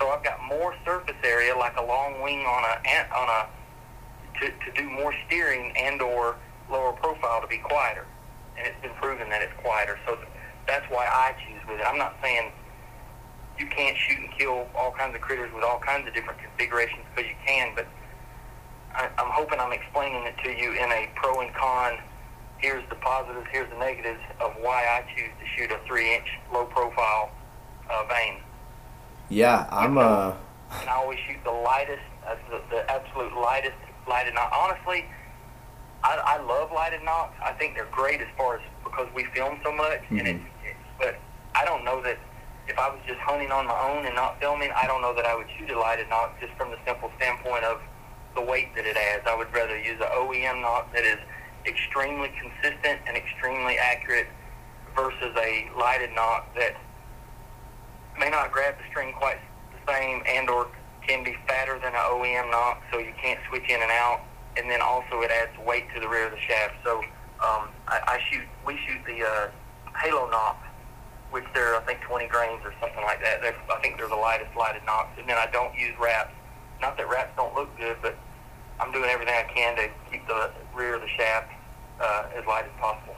So I've got more surface area, like a long wing on a on a to, to do more steering and or lower profile to be quieter. And it's been proven that it's quieter. So that's why I choose with it. I'm not saying you can't shoot and kill all kinds of critters with all kinds of different configurations because you can, but I, I'm hoping I'm explaining it to you in a pro and con. Here's the positives, here's the negatives of why I choose to shoot a three-inch low-profile uh, vane. Yeah, I'm uh and I always shoot the lightest, uh, the, the absolute lightest lighted nock. Honestly, I, I love lighted nocks. I think they're great as far as because we film so much, and Mhm. it's, it's. But I don't know that if I was just hunting on my own and not filming, I don't know that I would shoot a lighted nock just from the simple standpoint of the weight that it adds. I would rather use an OEM nock that is extremely consistent and extremely accurate versus a lighted nock that may not grab the string quite the same and or can be fatter than an OEM nock, so you can't switch in and out. And then also it adds weight to the rear of the shaft. So um, I, I shoot, we shoot the uh, Halo nock, which they're I think 20 grains or something like that. They're, I think they're the lightest lighted nocks. And then I don't use wraps. Not that wraps don't look good, but I'm doing everything I can to keep the rear of the shaft uh, as light as possible.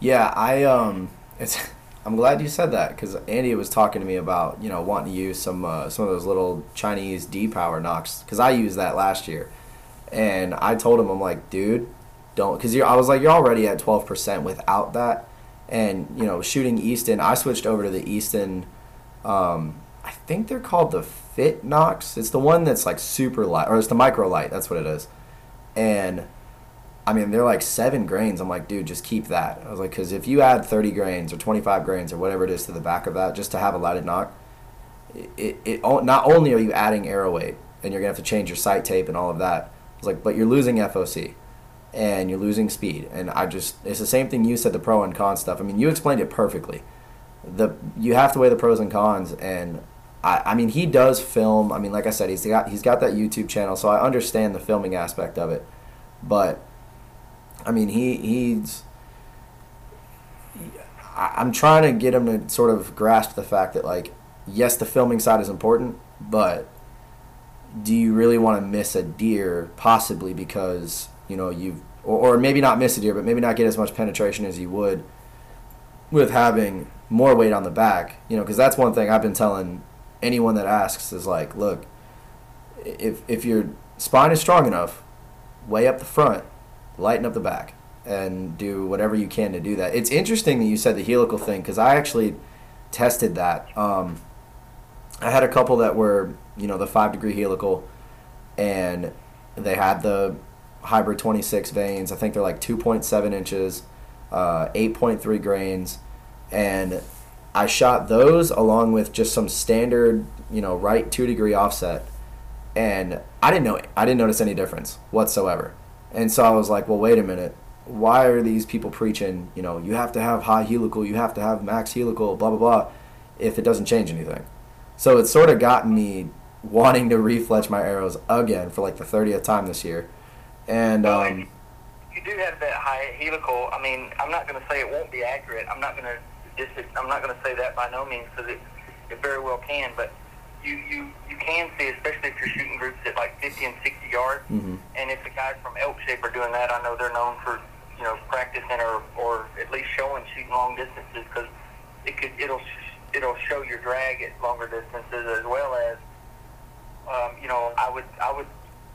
Yeah, I um, it's. I'm glad you said that because Andy was talking to me about you know wanting to use some uh, some of those little Chinese D power nocks because I used that last year, and I told him I'm like, dude, don't because I was like you're already at 12 percent without that, and you know shooting Easton, I switched over to the Easton. Um, I think they're called the Fit Nocks. It's the one that's like super light, or it's the micro light. That's what it is, and I mean, they're like seven grains. I'm like, dude, just keep that. I was like, because if you add 30 grains or 25 grains or whatever it is to the back of that, just to have a lighted nock, it, it, it not only are you adding arrow weight and you're gonna have to change your sight tape and all of that. Like, but you're losing FOC and you're losing speed. And I just, it's the same thing you said the pro and con stuff. I mean, you explained it perfectly. the you have to weigh the pros and cons and I, I mean he does film I mean like I said he's got he's got that YouTube channel so I understand the filming aspect of it but I mean he he's I'm trying to get him to sort of grasp the fact that like yes the filming side is important but do you really want to miss a deer possibly because you know you've or, or maybe not miss a deer but maybe not get as much penetration as you would with having more weight on the back you know because that's one thing i've been telling anyone that asks is like look if if your spine is strong enough way up the front lighten up the back and do whatever you can to do that. It's interesting that you said the helical thing because i actually tested that um, i had a couple that were you know the five degree helical, and they had the hybrid 26 vanes. I think they're like 2.7 inches, uh, 8.3 grains, and I shot those along with just some standard, you know, right two degree offset, and I didn't know I didn't notice any difference whatsoever. And so I was like, well, wait a minute. Why are these people preaching, you know, you have to have high helical, you have to have max helical, blah, blah, blah, if it doesn't change anything? So it sort of got me wanting to refletch my arrows again for like the 30th time this year. And um, you do have that high helical. I mean, I'm not going to say it won't be accurate. I'm not going to dis- I'm not going to say that by no means because it, it very well can. But you, you you can see, especially if you're shooting groups at like 50 and 60 yards. Mm-hmm. And if the guys from Elk Shape are doing that, I know they're known for you know practicing or or at least showing shooting long distances because it could it'll it'll show your drag at longer distances as well as um, you know, I would, I would,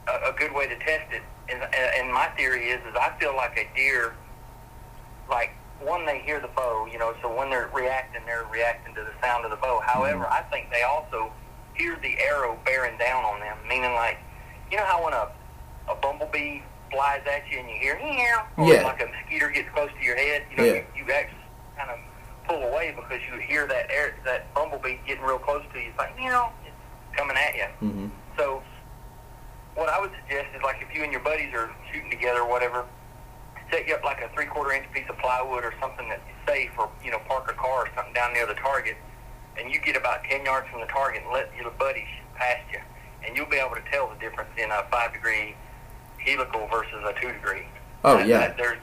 a, a good way to test it, and, and my theory is, is I feel like a deer, like one, they hear the bow, you know, so when they're reacting, they're reacting to the sound of the bow. However, I think they also hear the arrow bearing down on them, meaning like, you know how when a, a bumblebee flies at you and you hear, or Yeah. like a mosquito gets close to your head, you know, Yeah. you, you actually kind of pull away because you hear that air, that bumblebee getting real close to you. It's like, you know, coming at you. hmm So, what I would suggest is like if you and your buddies are shooting together or whatever, set you up like a three quarter inch piece of plywood or something that's safe, or you know, park a car or something down near the target, and you get about ten yards from the target and let your buddies shoot past you, and you'll be able to tell the difference in a five degree helical versus a two degree. Oh, That- yeah. that there's,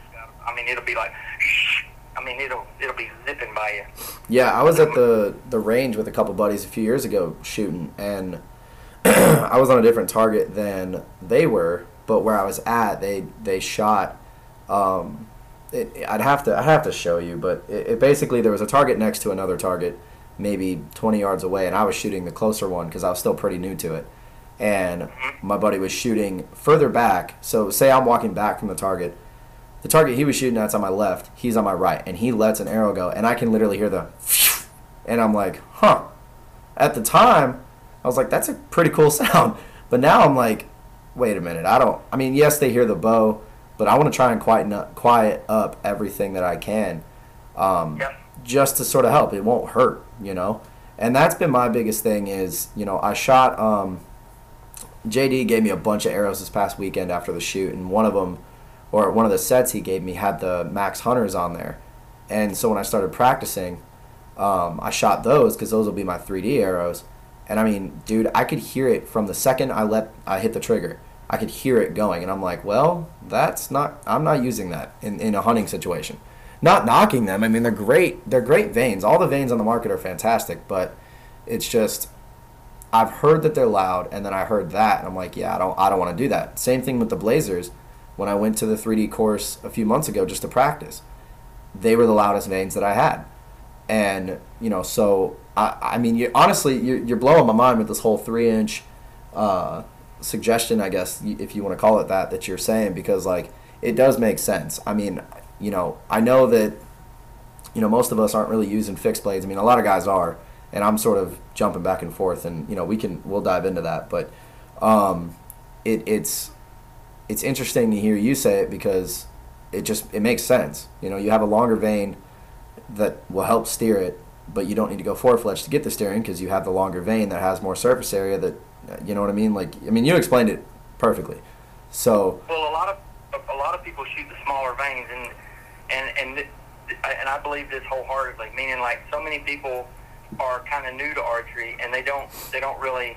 I mean, it'll be like, I mean, it'll it'll be zipping by you. Yeah, I was at the the range with a couple buddies a few years ago shooting, and I was on a different target than they were. But where I was at, they they shot. Um, it, I'd have to I'd have to show you, but it, it basically there was a target next to another target, maybe 20 yards away, and I was shooting the closer one because I was still pretty new to it. And my buddy was shooting further back. So say I'm walking back from the target. The target he was shooting at's on my left. He's on my right, and he lets an arrow go, and I can literally hear the, and I'm like, huh. At the time, I was like, that's a pretty cool sound. But now I'm like, wait a minute. I don't. I mean, yes, they hear the bow, but I want to try and quieten up, quiet up everything that I can, um, Yep. just to sort of help. It won't hurt, you know. And that's been my biggest thing is, you know, I shot. Um, JD gave me a bunch of arrows this past weekend after the shoot, and one of them, or one of the sets he gave me, had the Max Hunters on there. And so when I started practicing, um, I shot those because those will be my 3D arrows. And I mean, dude, I could hear it from the second I let I hit the trigger. I could hear it going, and I'm like, well, that's not. I'm not using that in, in a hunting situation. Not knocking them. I mean, they're great. They're great vanes. All the vanes on the market are fantastic, but it's just I've heard that they're loud, and then I heard that, and I'm like, yeah, I don't, I don't want to do that. Same thing with the Blazers. When I went to the 3D course a few months ago just to practice, they were the loudest vanes that I had, and you know, so I, I mean, you, honestly, you're, you're blowing my mind with this whole three inch uh, suggestion, I guess, if you want to call it that, that you're saying, because like it does make sense. I mean, you know, I know that you know most of us aren't really using fixed blades. I mean, a lot of guys are, and I'm sort of jumping back and forth, and you know, we can we'll dive into that, but um, it it's it's interesting to hear you say it because it just it makes sense. You know, you have a longer vane that will help steer it, but you don't need to go four fletch to get the steering because you have the longer vane that has more surface area. That you know what I mean? Like, I mean, you explained it perfectly. So Well, a lot of a lot of people shoot the smaller vanes, and and and and I believe this wholeheartedly. Meaning, like so many people are kind of new to archery and they don't they don't really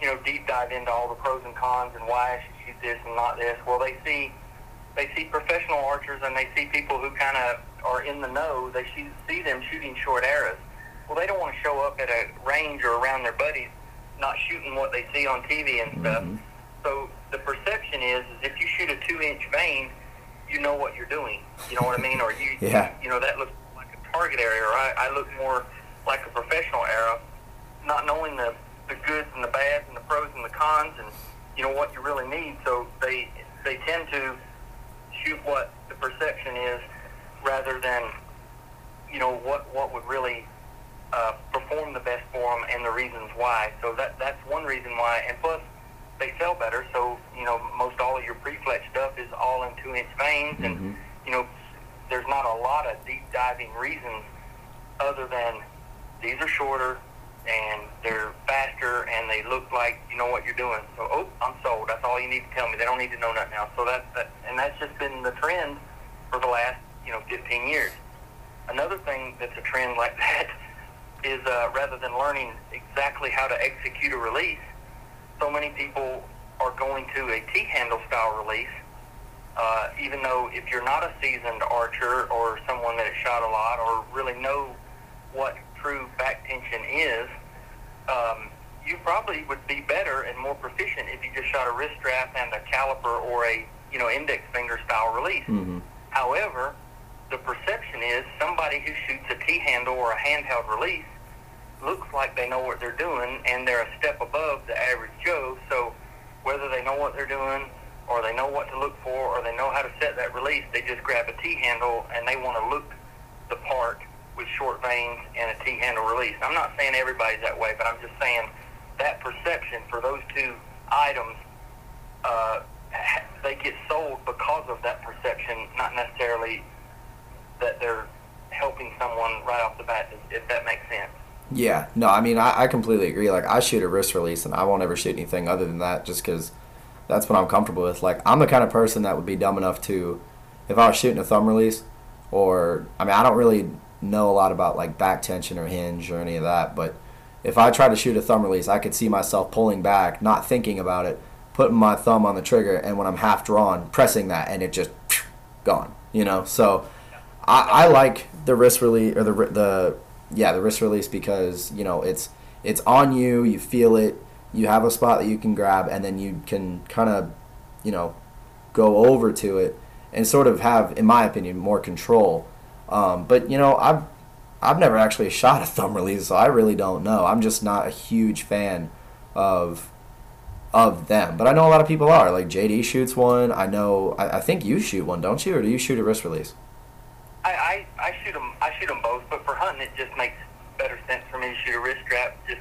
you know deep dive into all the pros and cons and why Shoot this and not this. Well, they see they see professional archers and they see people who kind of are in the know. They see, see them shooting short arrows. Well, they don't want to show up at a range or around their buddies not shooting what they see on TV and stuff. Mhm. So the perception is, is if you shoot a two-inch vane, you know what you're doing. You know what I mean? Or you, Yeah. you know, that looks like a target area. Or I, I look more like a professional arrow, not knowing the the goods and the bads and the pros and the cons and you know what you really need. So they they tend to shoot what the perception is rather than you know what what would really uh, perform the best for them and the reasons why. So that that's one reason why. And plus, they sell better. So you know, most all of your pre-fletch stuff is all in two-inch vanes, and you know, there's not a lot of deep diving reasons other than these are shorter and they're faster and they look like you know what you're doing. So oh, I'm sold. That's all you need to tell me. They don't need to know nothing else. So that that and that's just been the trend for the last you know 15 years. Another thing that's a trend like that is uh, rather than learning exactly how to execute a release, so many people are going to a T-handle style release. Uh, even though if you're not a seasoned archer or someone that has shot a lot or really know what true back tension is, um, you probably would be better and more proficient if you just shot a wrist strap and a caliper or a you know index finger style release. Mhm. However, the perception is somebody who shoots a T-handle or a handheld release looks like they know what they're doing and they're a step above the average Joe. So whether they know what they're doing or they know what to look for or they know how to set that release, they just grab a T-handle and they want to look the part with short vanes and a T-handle release. I'm not saying everybody's that way, but I'm just saying that perception for those two items, uh, they get sold because of that perception, not necessarily that they're helping someone right off the bat, if that makes sense. Yeah, no, I mean, I, I completely agree. Like, I shoot a wrist release, and I won't ever shoot anything other than that, just because that's what I'm comfortable with. Like, I'm the kind of person that would be dumb enough to, if I was shooting a thumb release, or I mean, I don't really know a lot about like back tension or hinge or any of that, but if I try to shoot a thumb release, I could see myself pulling back, not thinking about it, putting my thumb on the trigger, and when I'm half drawn, pressing that, and it just gone. You know, so I, I like the wrist release or the the yeah the wrist release because you know it's it's on you, you feel it, you have a spot that you can grab, and then you can kind of you know go over to it and sort of have, in my opinion, more control. Um, but you know, I've I've never actually shot a thumb release, so I really don't know. I'm just not a huge fan of of them. But I know a lot of people are. Like JD shoots one. I know. I, I think you shoot one, don't you, or do you shoot a wrist release? I, I, I shoot them. I shoot them both, but for hunting, it just makes better sense for me to shoot a wrist strap. Just,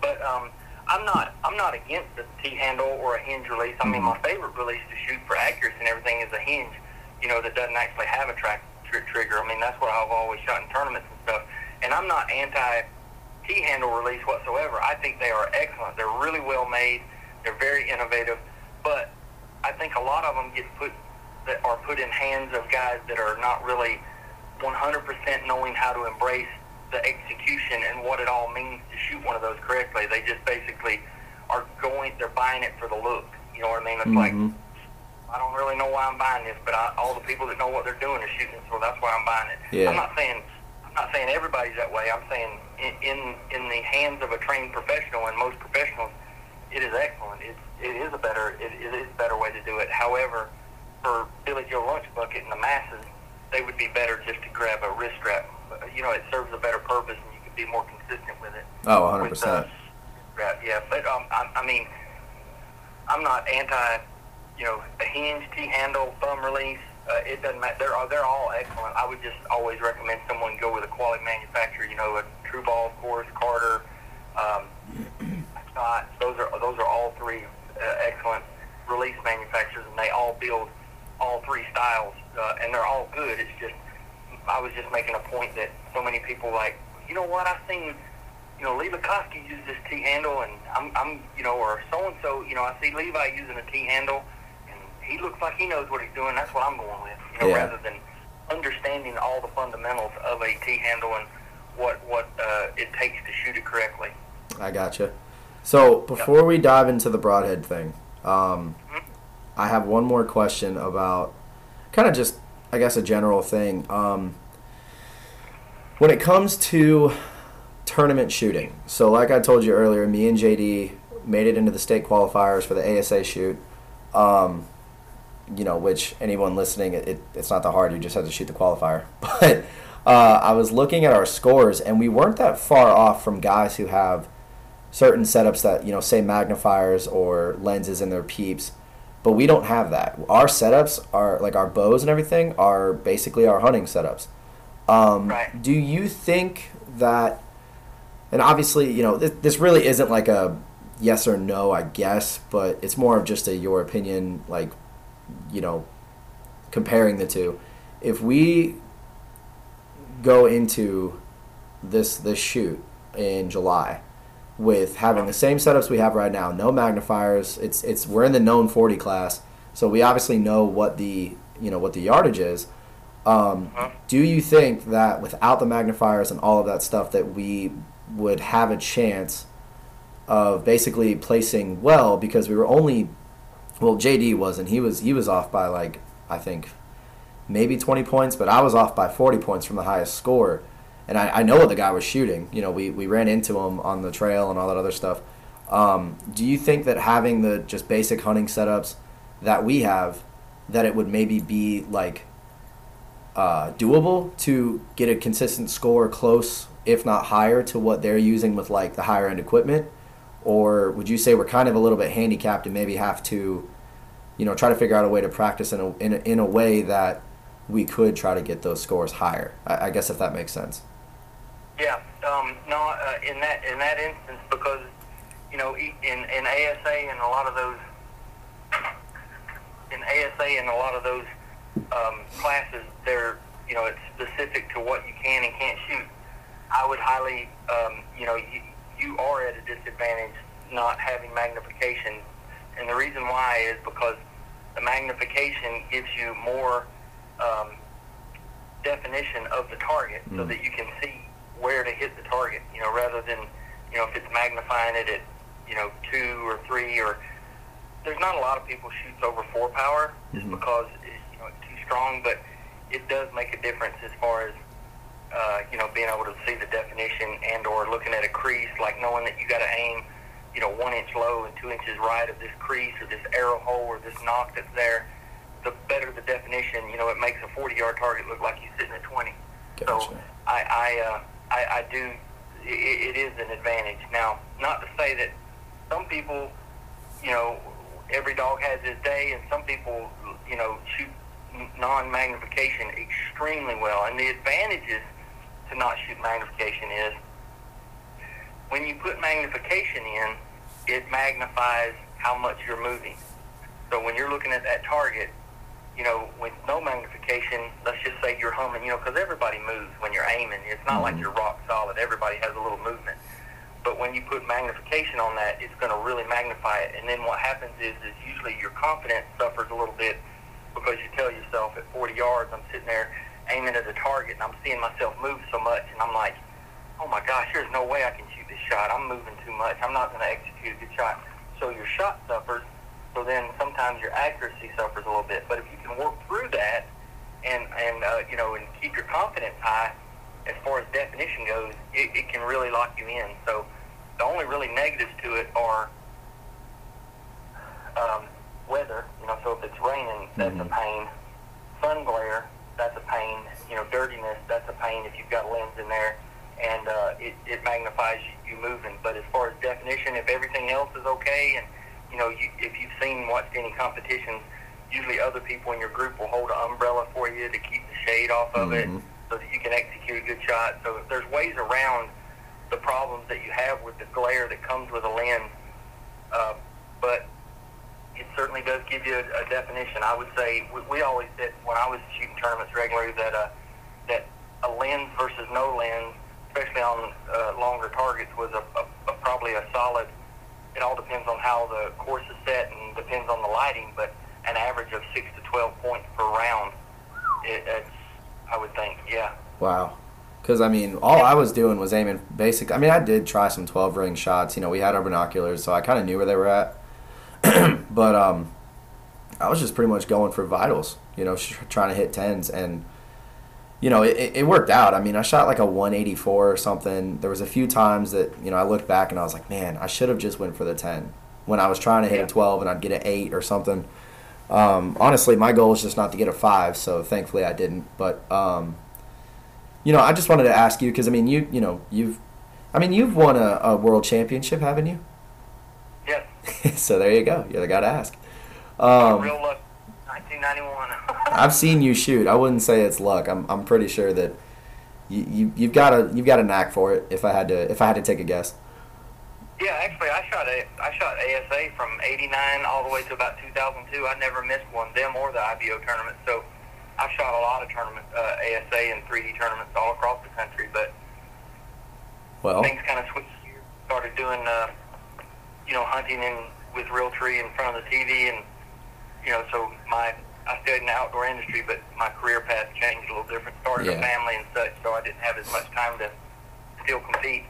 but um, I'm not. I'm not against a T handle or a hinge release. I mean, my favorite release to shoot for accuracy and everything is a hinge. You know, that doesn't actually have a track tr- trigger. I mean, that's what I've always shot in tournaments and stuff. And I'm not anti T handle release whatsoever. I think they are excellent. They're really well made. They're very innovative. But I think a lot of them get put that are put in hands of guys that are not really 100% knowing how to embrace the execution and what it all means to shoot one of those correctly. They just basically are going, they're buying it for the look. You know what I mean? It's like, Mhm. I don't really know why I'm buying this, but I, all the people that know what they're doing are shooting it, so that's why I'm buying it. Yeah. I'm not saying I'm not saying everybody's that way. I'm saying in in, in the hands of a trained professional, and most professionals, it is excellent. It, it is a better it, it is a better way to do it. However, for Billy Joe Lunch Bucket and the masses, they would be better just to grab a wrist strap. You know, it serves a better purpose, and you can be more consistent with it. Oh, 100 percent. uh, yeah. But um, I, I mean, I'm not anti, you know, a hinge, T-handle, thumb release. Uh, it doesn't matter. They're they're all excellent. I would just always recommend someone go with a quality manufacturer. You know, a TruBall, of course, Carter, um, Scott. Those are those are all three uh, excellent release manufacturers, and they all build all three styles, uh, and they're all good. It's just I was just making a point that so many people like, you know what? I've seen you know, Lee Lakosky uses this T handle, and I'm, I'm, you know, or so and so, you know, I see Levi using a T handle, and he looks like he knows what he's doing. That's what I'm going with, you know, Yeah. rather than understanding all the fundamentals of a T handle and what what uh, it takes to shoot it correctly. I gotcha. So before we dive into the broadhead thing, um, Mhm. I have one more question about kind of just, I guess, a general thing. Um, when it comes to tournament shooting, so like I told you earlier, me and JD made it into the state qualifiers for the ASA shoot. Um, you know, which anyone listening, it, it, it's not that hard. You just have to shoot the qualifier. But uh, I was looking at our scores, and we weren't that far off from guys who have certain setups that you know, say magnifiers or lenses in their peeps. But we don't have that. Our setups are like our bows and everything are basically our hunting setups. Um, Right. Do you think that? And obviously, you know, this, this really isn't like a yes or no, I guess, but it's more of just a your opinion, like, you know, comparing the two. If we go into this this shoot in July with having the same setups we have right now, no magnifiers, it's it's we're in the known 40 class, so we obviously know what the you know what the yardage is. Um, do you think that without the magnifiers and all of that stuff that we would have a chance of basically placing well because we were only well JD wasn't he was he was off by like I think maybe 20 points but I was off by 40 points from the highest score. And I, I know what the guy was shooting. You know we, we ran into him on the trail and all that other stuff. Um, do you think that having the just basic hunting setups that we have that it would maybe be like uh, doable to get a consistent score close, if not higher, to what they're using with like the higher end equipment? Or would you say we're kind of a little bit handicapped and maybe have to, you know, try to figure out a way to practice in a, in a, in a way that we could try to get those scores higher? I, I guess if that makes sense. Yeah, um, no, uh, in that in that instance, because you know, in in ASA and a lot of those in ASA and a lot of those um, classes, they're you know, it's specific to what you can and can't shoot. I would highly, um, you know, you are at a disadvantage not having magnification, and the reason why is because the magnification gives you more um, definition of the target so Mm. that you can see where to hit the target, you know, rather than, you know, if it's magnifying it at, you know, two or three or there's not a lot of people shoots over four power just Mhm. because it, you know it's too strong, but it does make a difference as far as uh, you know being able to see the definition and or looking at a crease, like knowing that you got to aim, you know, one inch low and two inches right of this crease or this arrow hole or this nock that's there. The better the definition, you know, it makes a 40 yard target look like you're sitting at 20. So I I, uh, I I do. It, it is an advantage. Now, not to say that some people, you know, every dog has his day, and some people, you know, shoot non-magnification extremely well. And the advantages to not shoot magnification is when you put magnification in, it magnifies how much you're moving. So when you're looking at that target, you know, with no magnification, let's just say you're humming, you know, because everybody moves when you're aiming. It's not like Mhm. you're rock solid. Everybody has a little movement. But when you put magnification on that, it's going to really magnify it. And then what happens is, is usually your confidence suffers a little bit because you tell yourself at 40 yards, I'm sitting there aiming at a target and I'm seeing myself move so much, and I'm like, oh my gosh, there's no way I can shoot this shot. I'm moving too much. I'm not going to execute a good shot. So your shot suffers. So then sometimes your accuracy suffers a little bit. But if you can work through that and and uh, you know and keep your confidence high, as far as definition goes, it, it can really lock you in. So the only really negatives to it are um, weather. You know, so if it's raining, that's Mhm. a pain. Sun glare, that's a pain. You know, dirtiness, that's a pain if you've got lens in there, and uh, it, it magnifies you, you moving. But as far as definition, if everything else is okay, and you know, you, if you've seen watched any competitions, usually other people in your group will hold an umbrella for you to keep the shade off of it, Mhm. so that you can execute a good shot. So there's ways around the problems that you have with the glare that comes with a lens, uh, but it certainly does give you a, a definition. I would say we, we always said when I was shooting tournaments regularly that uh, that a lens versus no lens, especially on uh, longer targets, was a, a, a probably a solid. It all depends on how the course is set and depends on the lighting, but an average of six to twelve points per round. It, it's I would think, Yeah. Wow. Because I mean, all I was doing was aiming basic. I mean, I did try some twelve ring shots. You know, we had our binoculars, so I kind of knew where they were at. but um, I was just pretty much going for vitals. You know, trying to hit tens, and you know, it, it worked out. I mean, I shot like a one eighty four or something. There was a few times that you know I looked back and I was like, man, I should have just went for the ten when I was trying to hit Yeah. a twelve and I'd get an eight or something. Um, honestly, my goal is just not to get a five, so thankfully I didn't. But um, you know, I just wanted to ask you because I mean, you you know, you've, I mean, you've won a, a world championship, haven't you? Yes. so there you go. You're the guy to ask. Um, Real luck. 1991. I've seen you shoot. I wouldn't say it's luck. I'm I'm pretty sure that you, you you've got a you've got a knack for it. If I had to if I had to take a guess. Yeah, actually, I shot a I shot ASA from '89 all the way to about 2002. I never missed one, them or the IBO tournament. So I shot a lot of tournament uh, ASA and 3D tournaments all across the country. But Well, things kind of switched. Started doing, uh, you know, hunting in with realtree in front of the TV, and you know, so my I stayed in the outdoor industry, but my career path changed a little different. Started Yeah. a family and such, so I didn't have as much time to still compete.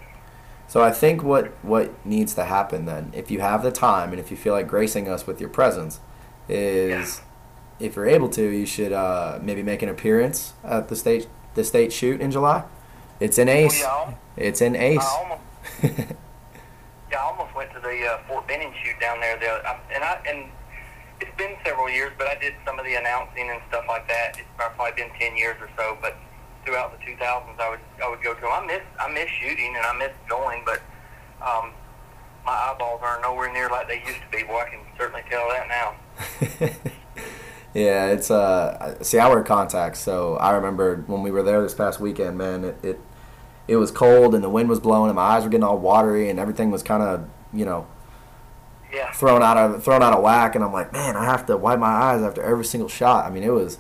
so I think what what needs to happen then, if you have the time and if you feel like gracing us with your presence, is if you're able to, you should uh, maybe make an appearance at the state the state shoot in July. It's in Ace. Oh, yeah, It's in Ace. Yeah, I almost went to the uh, Fort Benning shoot down there. The, I, and I and it's been several years, but I did some of the announcing and stuff like that. It's probably been ten years or so. But throughout the 2000s, I would I would go to. 'em. I miss I miss shooting and I miss going, but um, my eyeballs are nowhere near like they used to be. Boy, I can certainly tell that now. yeah, it's uh. See, I wear contacts, so I remember when we were there this past weekend. Man, it it, it was cold and the wind was blowing and my eyes were getting all watery and everything was kind of you know Yeah, thrown out of thrown out of whack. And I'm like, man, I have to wipe my eyes after every single shot. I mean, it was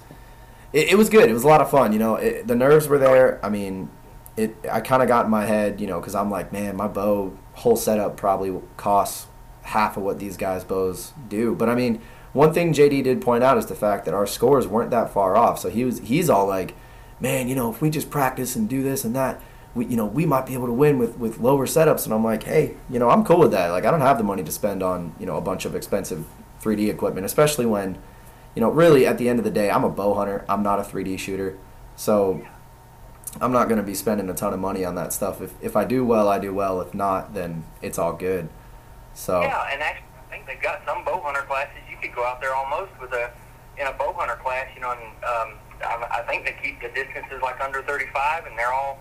it, it was good. It was a lot of fun. You know, it, the nerves were there. I mean, it. I kind of got in my head, you know, because I'm like, man, my bow whole setup probably costs half of what these guys' bows do. But I mean, one thing JD did point out is the fact that our scores weren't that far off. So he was he's all like, man, you know, if we just practice and do this and that. We, you know, we might be able to win with, with lower setups, and I'm like, hey, you know, I'm cool with that. Like, I don't have the money to spend on, you know, a bunch of expensive 3D equipment, especially when, you know, really at the end of the day, I'm a bow hunter. I'm not a 3D shooter. So I'm not going to be spending a ton of money on that stuff. If, if I do well, I do well. If not, then it's all good. So, yeah, and actually, I think they've got some bow hunter classes. You could go out there almost with a in a bow hunter class, you know, and um, I, I think they keep the distances like under 35, and they're all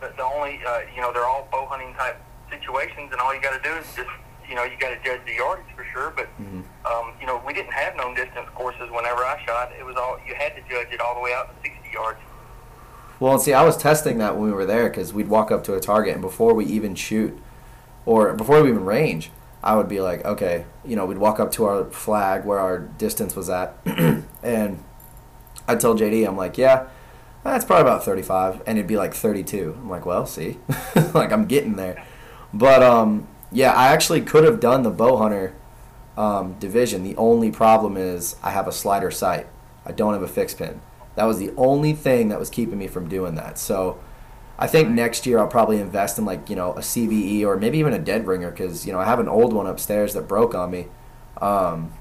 the, the only, uh, you know, they're all bow hunting type situations, and all you got to do is just, you know, you got to judge the yardage for sure. But Mhm. um, you know, we didn't have known distance courses whenever I shot. It was all you had to judge it all the way out to 60 yards. well, and see, I was testing that when we were there because we'd walk up to a target, and before we even shoot, or before we even range, I would be like, okay, you know, we'd walk up to our flag where our distance was at, and I'd tell JD, I'm like, yeah, that's probably about 35, and it'd be like 32. I'm like, well, see, like I'm getting there, but um, yeah, I actually could have done the bow hunter um, division. The only problem is I have a slider sight. I don't have a fixed pin. That was the only thing that was keeping me from doing that. So I think next year I'll probably invest in like you know a CBE or maybe even a dead ringer because you know I have an old one upstairs that broke on me, um,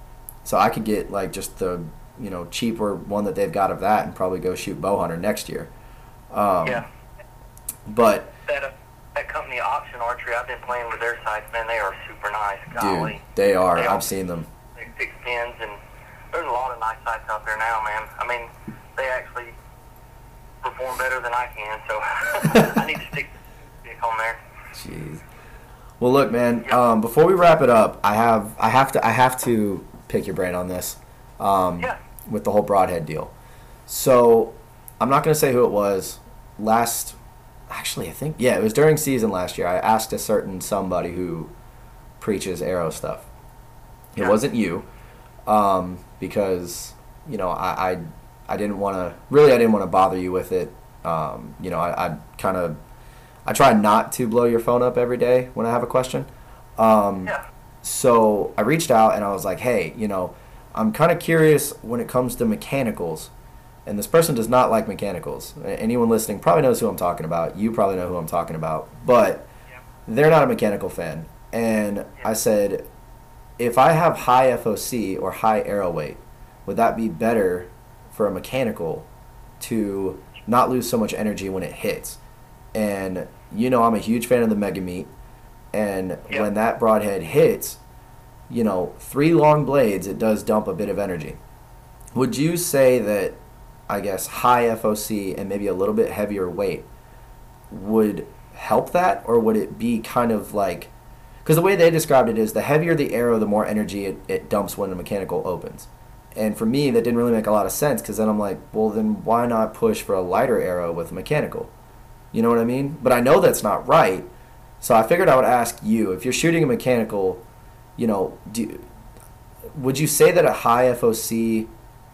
so I could get like just the you know cheaper one that they've got of that and probably go shoot bow hunter next year. Um, yeah, But that uh, that company Option Archery, I've been playing with their sights, man. They are super nice. dude, Golly. they are. They. I've seen them. fix pins, and there's a lot of nice sights out there now, man. I mean, they actually perform better than I can, so I need to stick stick on there. Jeez. Well, look, man. Um, before we wrap it up, I have I have to I have to pick your brain on this. Um, Yeah. With the whole broadhead deal. So, I'm not gonna say who it was. Last, actually, I think yeah, it was during season last year. I asked a certain somebody who preaches arrow stuff. It Yeah. wasn't you, um, because you know I I, I didn't want to really I didn't want to bother you with it. Um, you know I, I kind of I try not to blow your phone up every day when I have a question. Um, Yeah. so I reached out and I was like, hey, you know, I'm kind of curious when it comes to mechanicals. and this person does not like mechanicals. Anyone listening probably knows who I'm talking about. You probably know who I'm talking about, but they're not a mechanical fan. And I said, if I have high FOC or high arrow weight, would that be better for a mechanical to not lose so much energy when it hits? And you know, I'm a huge fan of the Mega Meat, and Yep. when that broadhead hits, you know, three long blades, it does dump a bit of energy. Would you say that, I guess, high FOC and maybe a little bit heavier weight would help that, or would it be kind of like, because the way they described it is the heavier the arrow, the more energy it, it dumps when the mechanical opens. And for me, that didn't really make a lot of sense because then I'm like, well, then why not push for a lighter arrow with mechanical? You know what I mean? But I know that's not right. So I figured I would ask you if you're shooting a mechanical, you know, do, would you say that a high FOC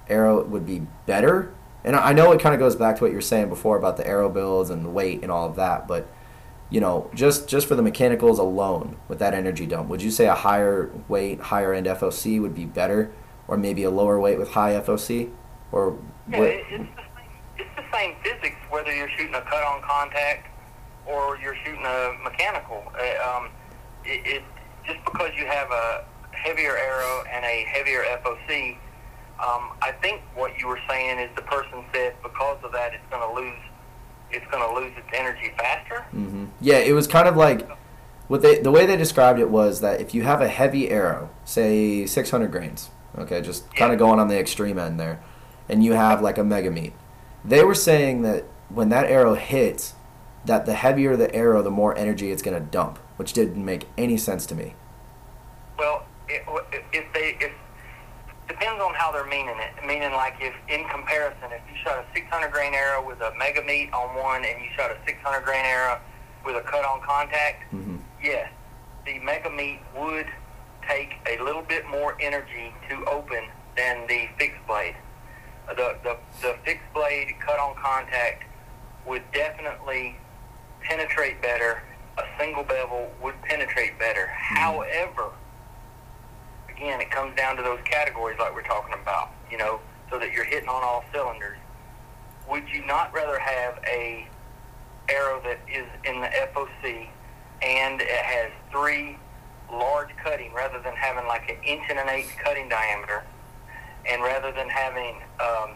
arrow would be better? And I know it kind of goes back to what you were saying before about the arrow builds and the weight and all of that, but you know, just just for the mechanicals alone with that energy dump, would you say a higher weight, higher end FOC would be better, or maybe a lower weight with high FOC, or Yeah, what? it, it's the same. It's the same physics whether you're shooting a cut-on contact or you're shooting a mechanical. Uh, um, it, it just because you have a heavier arrow and a heavier FOC. Um, I think what you were saying is the person said because of that it's going to lose. It's going to lose its energy faster. Mm-hmm. Yeah, it was kind of like what they the way they described it was that if you have a heavy arrow, say 600 grains, okay, just kind of going on the extreme end there, and you have like a mega meat, they were saying that when that arrow hits, that the heavier the arrow, the more energy it's going to dump, which didn't make any sense to me. Well, it, if they if depends on how they're meaning it. Meaning, like if in comparison, if you shot a 600 grain arrow with a mega meat on one, and you shot a 600 grain arrow with a cut on contact, hmm yes, the mega meat would take a little bit more energy to open than the fixed blade. The the, the fixed blade cut on contact would definitely penetrate better. A single bevel would penetrate better. However, again, it comes down to those categories like we're talking about, you know, so that you're hitting on all cylinders. Would you not rather have a arrow that is in the FOC and it has three large cutting rather than having like an inch and an eighth cutting diameter and rather than having, um,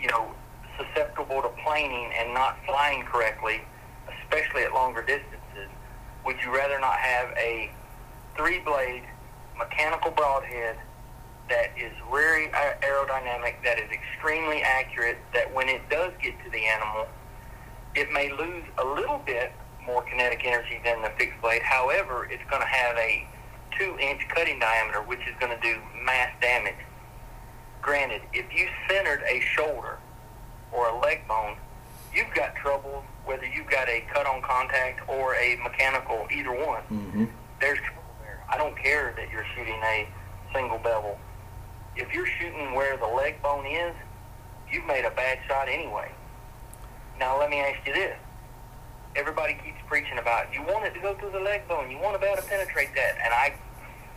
you know, susceptible to planing and not flying correctly, especially at longer distances, would you rather not have a three blade mechanical broadhead that is very aerodynamic, that is extremely accurate, that when it does get to the animal, it may lose a little bit more kinetic energy than the fixed blade. However, it's going to have a two inch cutting diameter, which is going to do mass damage. Granted, if you centered a shoulder or a leg bone, you've got trouble whether you've got a cut on contact or a mechanical, either one hmm there's trouble there. I don't care that you're shooting a single bevel. If you're shooting where the leg bone is, you've made a bad shot anyway. Now let me ask you this. Everybody keeps preaching about you want it to go through the leg bone, you want to be able to penetrate that, and I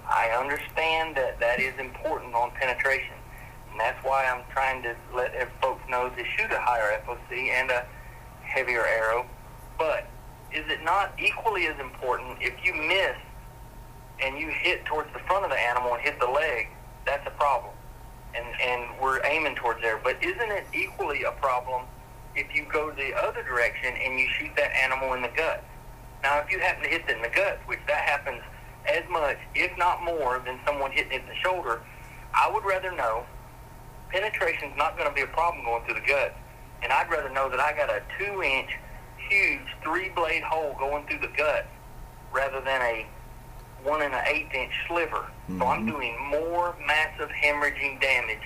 I understand that that is important on penetration. And that's why I'm trying to let folks know to shoot a higher FOC and a heavier arrow. But is it not equally as important if you miss and you hit towards the front of the animal and hit the leg? That's a problem. And, and we're aiming towards there. But isn't it equally a problem if you go the other direction and you shoot that animal in the gut? Now, if you happen to hit it in the gut, which that happens as much, if not more, than someone hitting it in the shoulder, I would rather know penetration's not going to be a problem going through the gut. And I'd rather know that I got a two inch, huge three blade hole going through the gut rather than a one and an eighth inch sliver. So I'm Mhm. doing more massive hemorrhaging damage,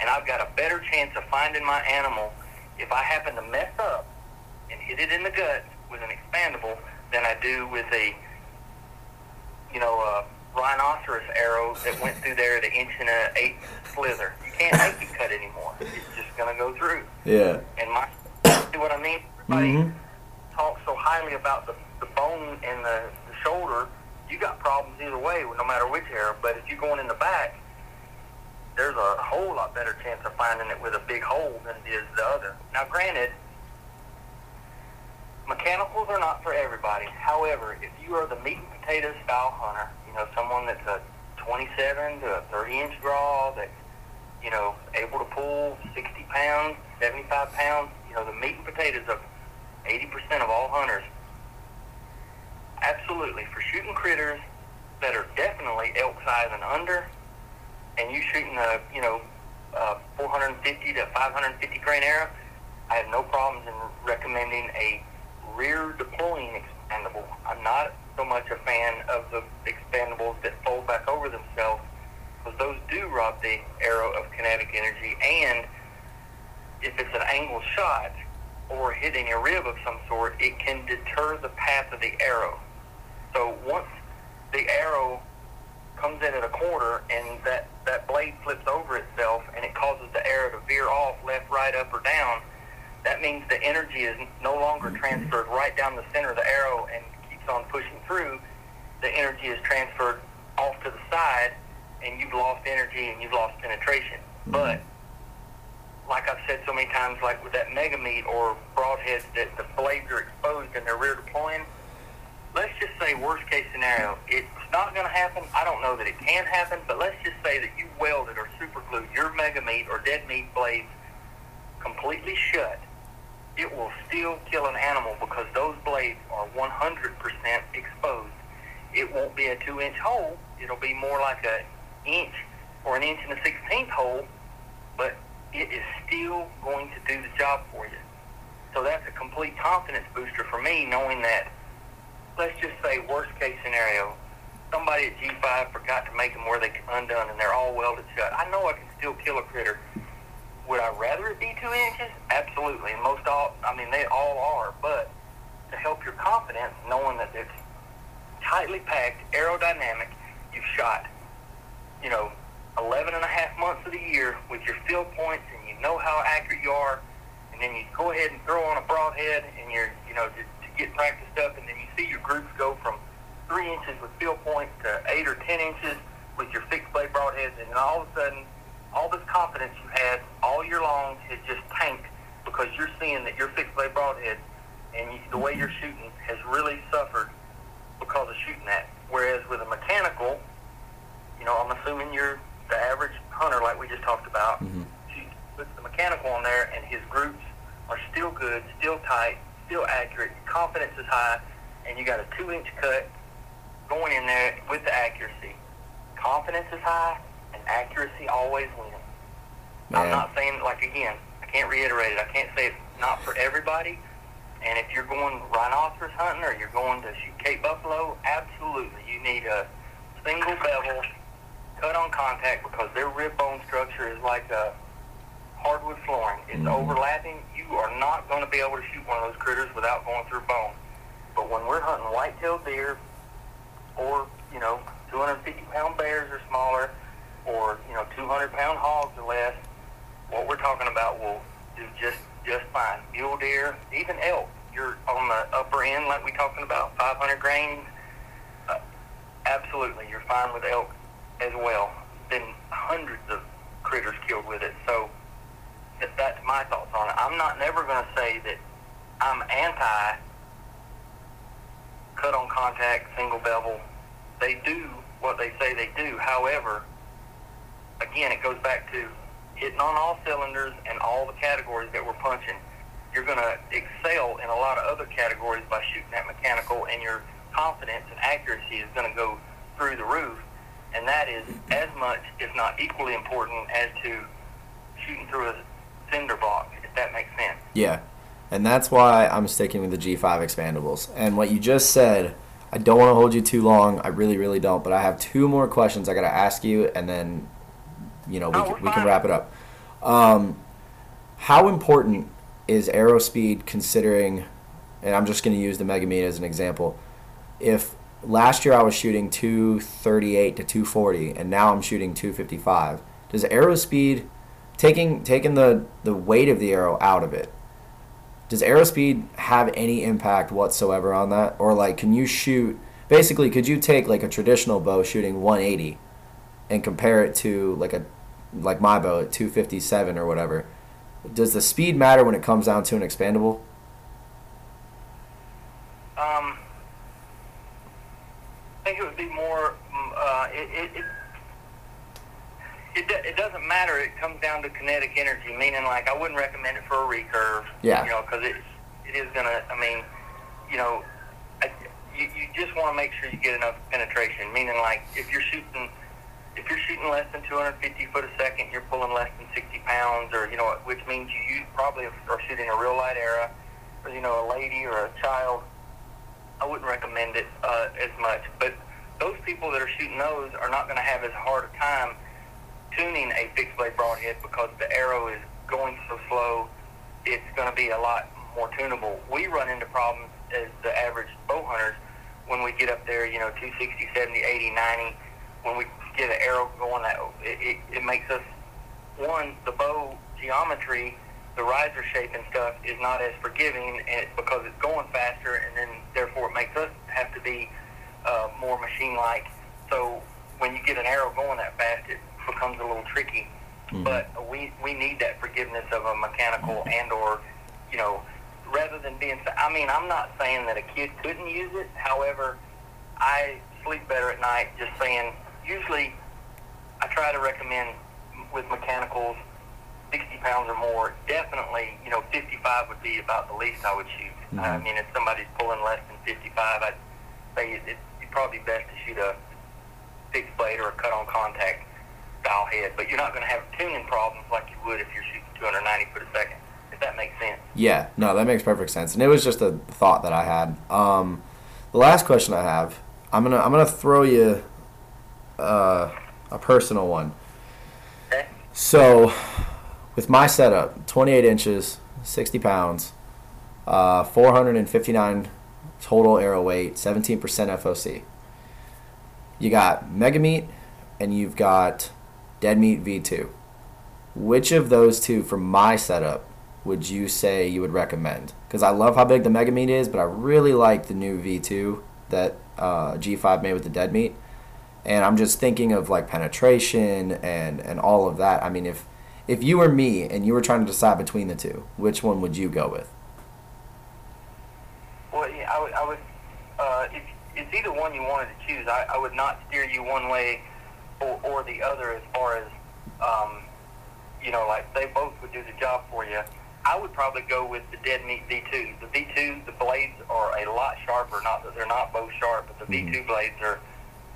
and I've got a better chance of finding my animal if I happen to mess up and hit it in the gut with an expandable than I do with a, you know, a rhinoceros arrow that went through there at an inch and an eighth slither. You can't make it cut anymore. It's going to go through. Yeah. And my, see what I mean? Everybody Mhm. talks so highly about the, the bone and the, the shoulder. You got problems either way, no matter which arrow. But if you're going in the back, there's a whole lot better chance of finding it with a big hole than it is the other. Now, granted, mechanicals are not for everybody. However, if you are the meat and potatoes style hunter, you know, someone that's a 27 to a 30 inch draw that's, you know, able to pull 60 pounds, 75 pounds, you know, the meat and potatoes of 80% of all hunters. Absolutely. For shooting critters that are definitely elk size and under, and you shooting a, you know, a 450 to 550 grain arrow, I have no problems in recommending a rear deploying expandable. I'm not so much a fan of the expandables that fold back over themselves because those do rob the arrow of kinetic energy and if it's an angled shot or hitting a rib of some sort, it can deter the path of the arrow. So once the arrow comes in at a quarter and that, that blade flips over itself and it causes the arrow to veer off left, right, up, or down, that means the energy is no longer transferred right down the center of the arrow and keeps on pushing through. The energy is transferred off to the side and you've lost energy and you've lost penetration. Mm-hmm. But like I've said so many times, like with that mega meat or broadheads that the blades are exposed and they're rear deploying, let's just say worst case scenario, it's not going to happen. I don't know that it can happen, but let's just say that you welded or super glued your mega meat or dead meat blades completely shut. It will still kill an animal because those blades are 100% exposed. It won't be a two inch hole. It'll be more like an inch or an inch and a sixteenth hole, but it is still going to do the job for you. So that's a complete confidence booster for me, knowing that let's just say worst case scenario, somebody at G5 forgot to make them where they undone and they're all welded shut. I know I can still kill a critter. Would I rather it be two inches? Absolutely. And most all, I mean, they all are. But to help your confidence, knowing that it's tightly packed, aerodynamic, you've shot, you know, 11 and a half months of the year with your field points and you know how accurate you are, and then you go ahead and throw on a broadhead and you're, you know, to, to get practiced up, and then you see your groups go from three inches with field points to eight or ten inches with your fixed blade broadheads, and then all of a sudden, all this confidence you had all year long has just tanked because you're seeing that your fixed blade broadhead and you, the way you're shooting has really suffered because of shooting that. Whereas with a mechanical, you know, I'm assuming you're the average hunter, like we just talked about. Mm-hmm. She puts the mechanical on there, and his groups are still good, still tight, still accurate. Confidence is high, and you got a two-inch cut going in there with the accuracy. Confidence is high, and accuracy always wins. Man. I'm not saying like again. I can't reiterate it. I can't say it's not for everybody. And if you're going rhinoceros hunting or you're going to shoot Cape buffalo, absolutely you need a single bevel cut on contact because their rib bone structure is like a hardwood flooring. It's mm-hmm. overlapping. You are not going to be able to shoot one of those critters without going through bone. But when we're hunting white-tailed deer or, you know, 250-pound bears or smaller or, you know, 200-pound hogs or less, what we're talking about will do just, just fine. Mule deer, even elk, you're on the upper end like we're talking about, 500 grains, uh, absolutely, you're fine with elk as well. Been hundreds of critters killed with it. So that's my thoughts on it. I'm not never going to say that I'm anti cut on contact single bevel. They do what they say they do. However, again, it goes back to hitting on all cylinders and all the categories that we're punching. You're going to excel in a lot of other categories by shooting that mechanical, and your confidence and accuracy is going to go through the roof and that is as much, if not equally important, as to shooting through a cinder block, if that makes sense. Yeah, and that's why I'm sticking with the G5 expandables. And what you just said, I don't want to hold you too long. I really, really don't. But I have two more questions I got to ask you, and then, you know, we, oh, can, we can wrap it up. Um, how important is arrow speed considering, and I'm just going to use the Mega Meat as an example, if last year I was shooting 238 to 240, and now I'm shooting 255. Does arrow speed, taking taking the the weight of the arrow out of it, does arrow speed have any impact whatsoever on that, or like can you shoot? Basically, could you take like a traditional bow shooting 180 and compare it to like a like my bow at 257 or whatever. Does the speed matter when it comes down to an expandable? Um, I think it would be more. mm, Uh, it, it, it it, do- it doesn't matter. It comes down to kinetic energy, meaning like I wouldn't recommend it for a recurve. Yeah. You know, because it it is gonna. I mean, you know, I, you you just want to make sure you get enough penetration. Meaning like if you're shooting. If you're shooting less than 250 foot a second, you're pulling less than 60 pounds, or you know, which means you, you probably are shooting a real light arrow, or you know, a lady or a child. I wouldn't recommend it uh, as much. But those people that are shooting those are not going to have as hard a time tuning a fixed blade broadhead because the arrow is going so slow. It's going to be a lot more tunable. We run into problems as the average bow hunters when we get up there, you know, 260, 70, 80, 90. When we get an arrow going, that it, it, it makes us one the bow geometry, the riser shape and stuff is not as forgiving, and because it's going faster, and then therefore it makes us have to be uh, more machine-like. So when you get an arrow going that fast, it becomes a little tricky. But we we need that forgiveness of a mechanical and or you know rather than being. I mean, I'm not saying that a kid couldn't use it. However, I sleep better at night just saying. Usually, I try to recommend with mechanicals 60 pounds or more. Definitely, you know, 55 would be about the least I would shoot. I mean, if somebody's pulling less than 55, I'd say it, it, it'd probably be best to shoot a fixed blade or a cut-on contact style head. But you're not going to have tuning problems like you would if you're shooting 290 foot a second. If that makes sense. Yeah, no, that makes perfect sense, and it was just a thought that I had. Um, the last question I have, I'm gonna I'm gonna throw you uh, a personal one. Okay. So, with my setup, 28 inches, 60 pounds, uh, 459 total arrow weight, 17% FOC. You got Mega Meat, and you've got Dead Meat V2. Which of those two, from my setup, would you say you would recommend? Because I love how big the Mega Meat is, but I really like the new V2 that uh, G5 made with the Dead Meat. And I'm just thinking of like penetration and, and all of that. I mean, if if you were me and you were trying to decide between the two, which one would you go with? Well, yeah, I would, I would uh, if it's either one you wanted to choose, I, I would not steer you one way or, or the other as far as, um, you know, like they both would do the job for you. I would probably go with the dead meat V2. The V2, the blades are a lot sharper. Not that they're not both sharp, but the V2 blades are.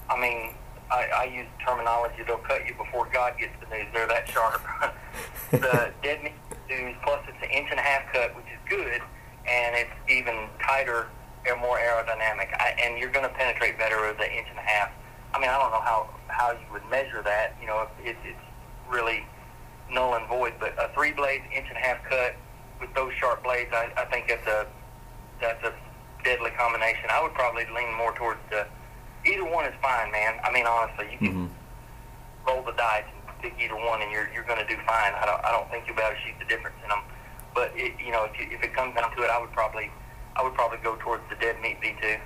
I mean, I, I use terminology. They'll cut you before God gets the news. They're that sharp. the dead meat V2s, plus it's an inch and a half cut, which is good, and it's even tighter and more aerodynamic. I, and you're going to penetrate better with the inch and a half. I mean, I don't know how how you would measure that. You know, if it's, it's really null and void. But a three blades, inch and a half cut with those sharp blades, I, I think that's a that's a deadly combination. I would probably lean more towards the either one is fine, man. I mean, honestly, you can mm-hmm. roll the dice and pick either one, and you're you're going to do fine. I don't I don't think you'll be able to shoot the difference in them. But it, you know, if you, if it comes down to it, I would probably I would probably go towards the dead meat V2.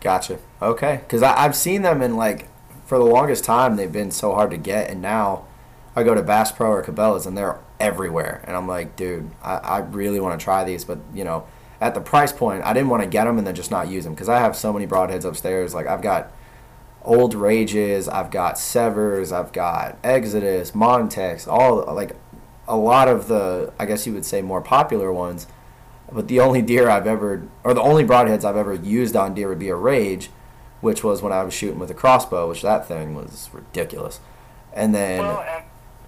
Gotcha. Okay. Because I've seen them in like, for the longest time, they've been so hard to get. And now I go to Bass Pro or Cabela's and they're everywhere. And I'm like, dude, I, I really want to try these. But, you know, at the price point, I didn't want to get them and then just not use them. Because I have so many broadheads upstairs. Like, I've got old Rages, I've got Severs, I've got Exodus, Montecs, all like a lot of the, I guess you would say, more popular ones. But the only deer I've ever, or the only broadheads I've ever used on deer would be a Rage, which was when I was shooting with a crossbow, which that thing was ridiculous. And then, Well,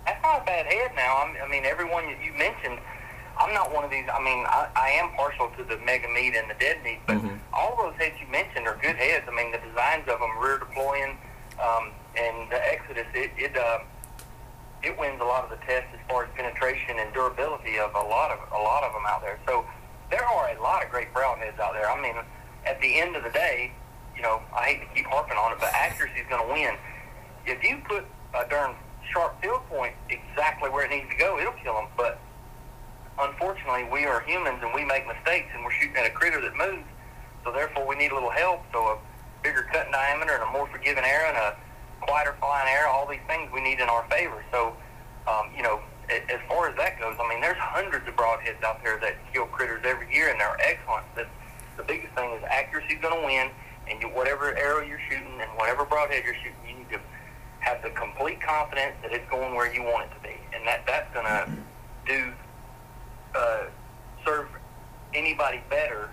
that's not a bad head now. I'm, mean, everyone you mentioned, I'm not one of these. I mean, I, I am partial to the mega meat and the dead meat, but Mhm. all those heads you mentioned are good heads. I mean, the designs of them, rear deploying, um, and the Exodus, it it uh, it wins a lot of the tests as far as penetration and durability of a lot of a lot of them out there. So there are a lot of great broadheads out there. I mean, at the end of the day, you know, I hate to keep harping on it, but accuracy is going to win. If you put a darn sharp field point exactly where it needs to go, it'll kill them. But unfortunately, we are humans and we make mistakes, and we're shooting at a critter that moves. So therefore, we need a little help. So a bigger cut diameter and a more forgiving arrow and a quieter flying arrow, all these things we need in our favor. So um, you know, as far as that goes, I mean, there's hundreds of broadheads out there that kill critters every year, and they're excellent. The, the biggest thing is accuracy's going to win, and you, whatever arrow you're shooting and whatever broadhead you're shooting, you need to have the complete confidence that it's going where you want it to be, and that that's going to do uh, serve anybody better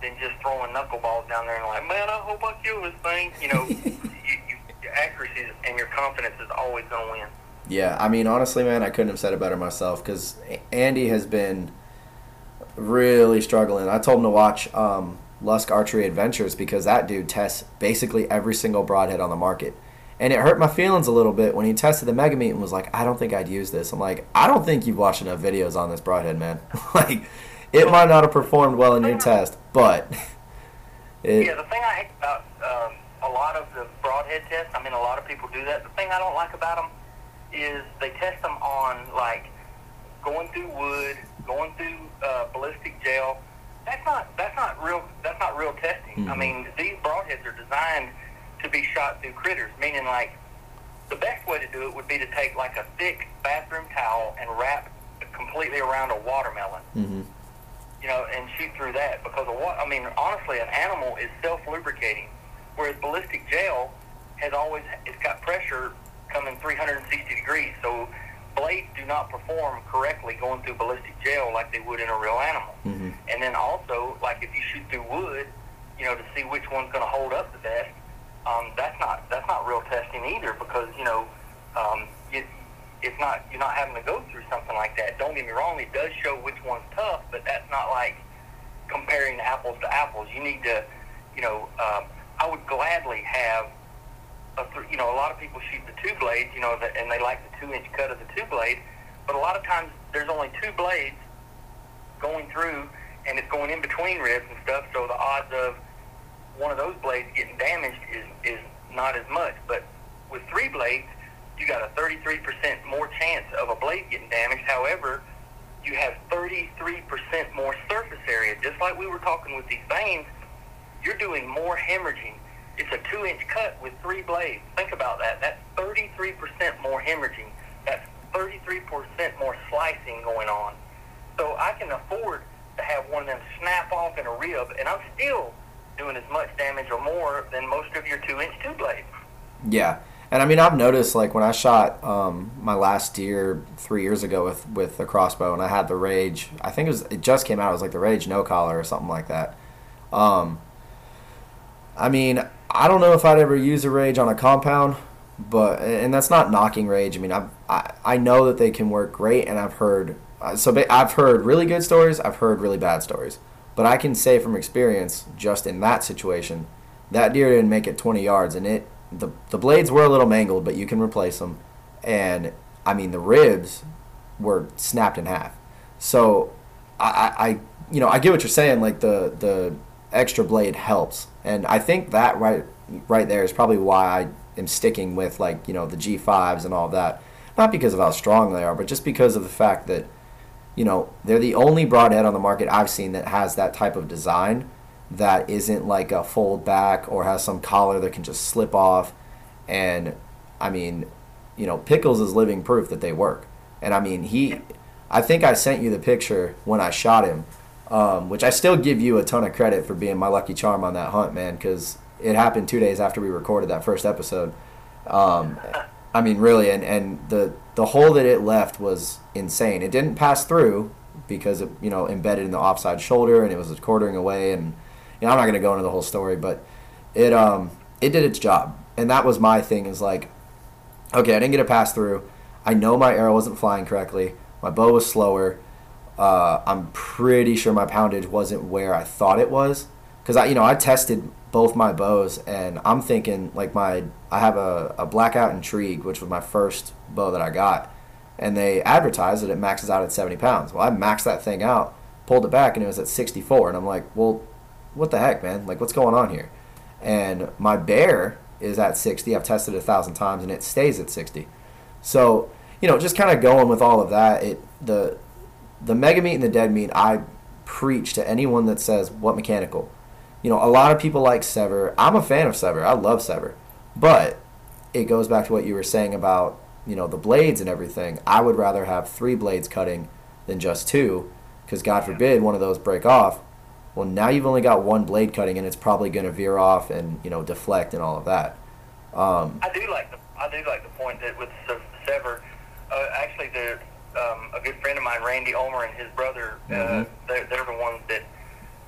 than just throwing knuckleballs down there and like, man, I hope I kill this thing. You know, you, you, your accuracy and your confidence is always going to win. Yeah, I mean, honestly, man, I couldn't have said it better myself because Andy has been really struggling. I told him to watch um, Lusk Archery Adventures because that dude tests basically every single broadhead on the market. And it hurt my feelings a little bit when he tested the Mega Meat and was like, I don't think I'd use this. I'm like, I don't think you've watched enough videos on this broadhead, man. like, it might not have performed well in your test, but. It, Yeah, the thing I hate about um, a lot of the broadhead tests, I mean, a lot of people do that. The thing I don't like about them is they test them on like going through wood, going through uh, ballistic gel. That's not that's not real. That's not real testing. I Mhm. mean, these broadheads are designed to be shot through critters, meaning like the best way to do it would be to take like a thick bathroom towel and wrap completely around a watermelon mhm. you know, and shoot through that because of what I mean. Honestly, an animal is self-lubricating, whereas ballistic gel has always it's got pressure coming 360 degrees. So blades do not perform correctly going through ballistic gel like they would in a real animal. Mhm. And then also, like if you shoot through wood, you know, to see which one's going to hold up the best, um, that's not that's not real testing either because you know, um, it, it's not you're not having to go through something like that. Don't get me wrong; it does show which one's tough, but that's not like comparing apples to apples. You need to, you know, um, I would gladly have. A th- you know, a lot of people shoot the two blades, you know, the, and they like the two inch cut of the two blade, but a lot of times there's only two blades going through, and it's going in between ribs and stuff. So the odds of one of those blades getting damaged is is not as much. But with three blades, you got a 33% more chance of a blade getting damaged. However, you have 33% more surface area. Just like we were talking with these vanes, you're doing more hemorrhaging. It's a two-inch cut with three blades. Think about that. That's 33% more hemorrhaging. That's 33% more slicing going on. So I can afford to have one of them snap off in a rib, and I'm still doing as much damage or more than most of your two-inch two blades. Yeah, and I mean I've noticed like when I shot um, my last deer three years ago with with a crossbow, and I had the Rage. I think it was it just came out. It was like the Rage no collar or something like that. Um, I mean I don't know if I'd ever use a Rage on a compound, but and that's not knocking Rage. I mean I've, I I know that they can work great, and I've heard uh, so I've heard really good stories. I've heard really bad stories, but I can say from experience, just in that situation, that deer didn't make it 20 yards, and it the the blades were a little mangled, but you can replace them. And I mean the ribs were snapped in half. So I, I, you know I get what you're saying. Like the the extra blade helps, and I think that right right there is probably why I am sticking with like you know the G5s and all that. Not because of how strong they are, but just because of the fact that you know they're the only broadhead on the market I've seen that has that type of design that isn't like a fold back or has some collar that can just slip off. And I mean, you know, Pickles is living proof that they work. And I mean, he, I think I sent you the picture when I shot him, um, which I still give you a ton of credit for being my lucky charm on that hunt, man, because it happened two days after we recorded that first episode. Um, I mean, really, and, and the the hole that it left was insane. It didn't pass through because it you know embedded in the offside shoulder and it was quartering away and you know I'm not gonna go into the whole story, but it um it did its job and that was my thing is like okay I didn't get a pass through. I know my arrow wasn't flying correctly. My bow was slower. Uh, I'm pretty sure my poundage wasn't where I thought it was because I you know I tested both my bows and I'm thinking like my I have a, a blackout intrigue which was my first bow that I got and they advertised that it maxes out at 70 pounds. Well, I maxed that thing out, pulled it back, and it was at 64. And I'm like, well, what the heck, man? Like, what's going on here? And my bear is at 60. I've tested it a thousand times, and it stays at 60. So, you know, just kind of going with all of that, it the the mega meat and the dead meat, I preach to anyone that says what mechanical. You know, a lot of people like Sever. I'm a fan of Sever. I love Sever, but it goes back to what you were saying about you know the blades and everything, I would rather have three blades cutting than just two, because God forbid one of those break off. Well, now you've only got one blade cutting, and it's probably going to veer off and you know deflect and all of that. Um, I do like the I do like the point that with Sever, uh, actually um, a good friend of mine, Randy Ulmer, and his brother, uh, Mhm. they're, they're the ones that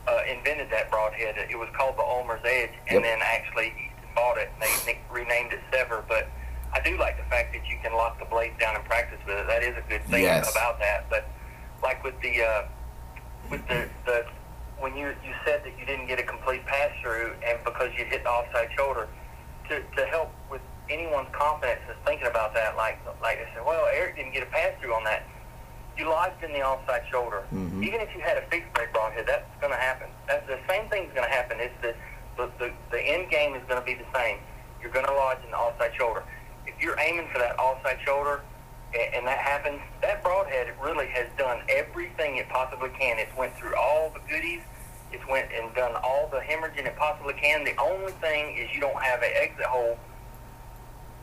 uh, invented that broadhead. It was called the Ulmer's Edge, Yep. and then actually Easton bought it and they renamed it Sevr. But I do like the fact that you can lock the blades down and practice with it. That is a good thing Yes. about that. But like with the uh, with the, the when you you said that you didn't get a complete pass through, and because you hit the offside shoulder, to, to help with anyone's confidence that's thinking about that, like like they said, well, Eric didn't get a pass through on that. You lodged in the offside shoulder. Mhm. Even if you had a fixed blade broadhead, that's going to happen. That's the same thing's going to happen. It's the the, the the end game is going to be the same. You're going to lodge in the offside shoulder. If you're aiming for that offside shoulder, and, and that happens, that broadhead really has done everything it possibly can. It's went through all the goodies. It's went and done all the hemorrhaging it possibly can. The only thing is you don't have an exit hole,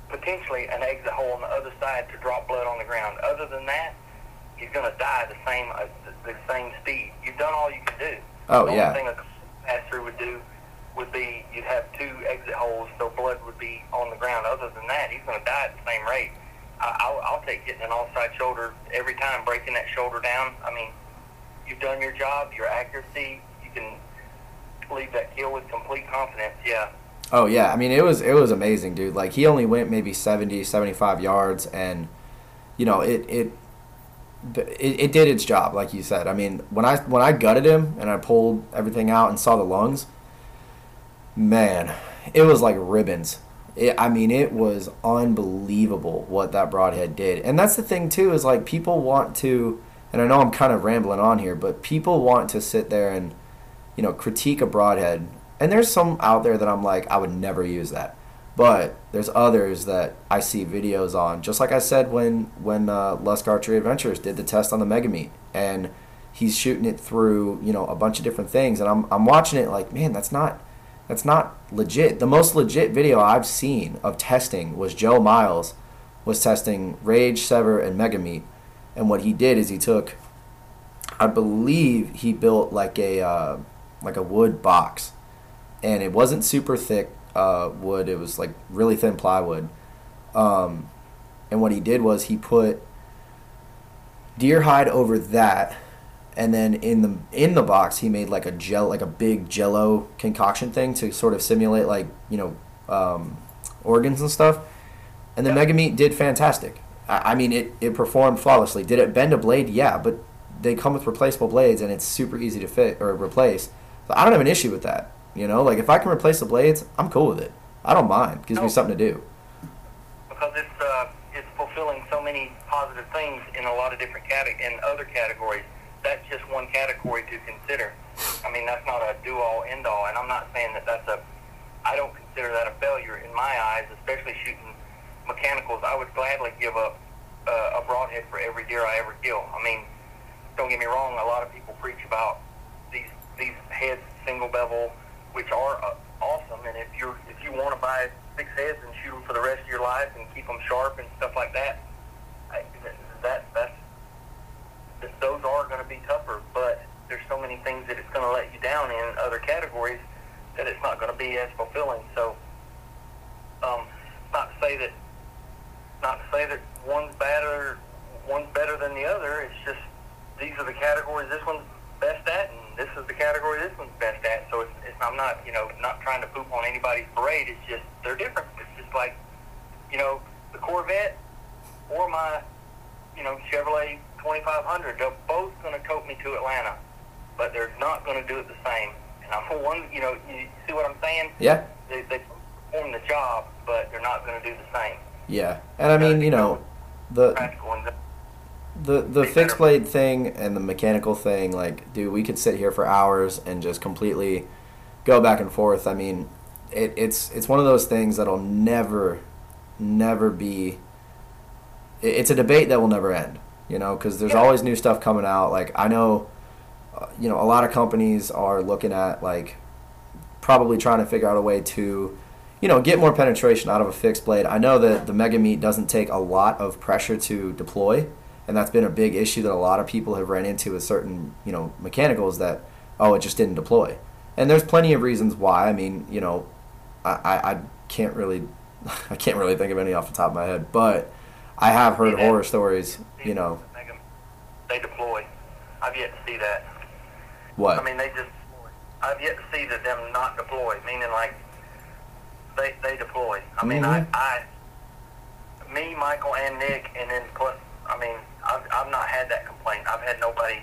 potentially an exit hole on the other side to drop blood on the ground. Other than that, he's going to die the same uh, the, the same speed. You've done all you can do. Oh, the yeah. Only thing a pass through would do would be you'd have two exit holes, so blood would be on the ground. Other than that, he's going to die at the same rate. I, I'll, I'll take getting an offside shoulder every time, breaking that shoulder down. I mean, you've done your job, your accuracy. You can leave that kill with complete confidence. Yeah. Oh yeah, I mean it was it was amazing, dude. Like he only went maybe 70, 75 yards and you know, it it it, it did its job like you said. I mean, when I when I gutted him and I pulled everything out and saw the lungs, man, it was like ribbons. It, I mean, it was unbelievable what that broadhead did. And that's the thing too is like people want to and I know I'm kind of rambling on here, but people want to sit there and you know, critique a broadhead. And there's some out there that I'm like, I would never use that. But there's others that I see videos on, just like I said when when uh, Lusk Archery Adventures did the test on the Mega Meat, and he's shooting it through you know a bunch of different things, and I'm I'm watching it like, man, that's not that's not legit. The most legit video I've seen of testing was Joe Miles was testing Rage, Sevr, and Mega Meat, and what he did is he took, I believe he built like a uh, like a wood box, and it wasn't super thick uh, wood. It was like really thin plywood. Um, and what he did was he put deer hide over that, and then in the in the box he made like a gel like a big Jello concoction thing to sort of simulate like you know um, organs and stuff. And the Yeah. Mega Meat did fantastic. I, I mean, it, it performed flawlessly. Did it bend a blade? Yeah, but they come with replaceable blades, and it's super easy to fit or replace. So I don't have an issue with that. You know, like if I can replace the blades, I'm cool with it. I don't mind. Gives me something to do. because it's uh, it's fulfilling so many positive things in a lot of different cate- in other categories. That's just one category to consider. I mean, that's not a do all end all, and I'm not saying that that's a. I don't consider that a failure in my eyes, especially shooting mechanicals. I would gladly give up uh, a broadhead for every deer I ever kill. I mean, don't get me wrong. A lot of people preach about these these heads single bevel, which are uh, awesome. And if you're if you want to buy six heads and shoot them for the rest of your life and keep them sharp and stuff like that, I, that that's that those are going to be tougher. But there's so many things that it's going to let you down in other categories that it's not going to be as fulfilling. So, um, not to say that not to say that one's better one's better than the other. It's just these are the categories this one's best at, and this is the category this one's best at. So it's, it's I'm not you know not trying to poop on anybody's parade. It's just they're different. It's just like you know the Corvette or my you know Chevrolet 2500. They're both going to tote me to Atlanta, but they're not going to do it the same. And I'm one. You know you see what I'm saying? Yeah, They they perform the job, but they're not going to do the same. yeah. And I mean, you know, the Practical and the the fixed blade thing and the mechanical thing, like, dude, we could sit here for hours and just completely go back and forth. I mean, it, it's it's one of those things that'll never, never be. it- It's a debate that will never end, you know, because there's Yeah. always new stuff coming out. Like I know, uh, you know, a lot of companies are looking at like probably trying to figure out a way to you know, get more penetration out of a fixed blade. I know that the Mega Meat doesn't take a lot of pressure to deploy, and that's been a big issue that a lot of people have ran into with certain, you know, mechanicals that, oh, it just didn't deploy. And there's plenty of reasons why. I mean, you know, I, I, I can't really, I can't really think of any off the top of my head, but I have heard Yeah. horror stories, you know, They deploy. I've yet to see that. what? I mean, they just. I've yet to see that them not deploy, meaning like they they deploy. I mean, Mhm. I, I, me, Michael, and Nick, and then plus, I mean, I've I've not had that complaint. I've had nobody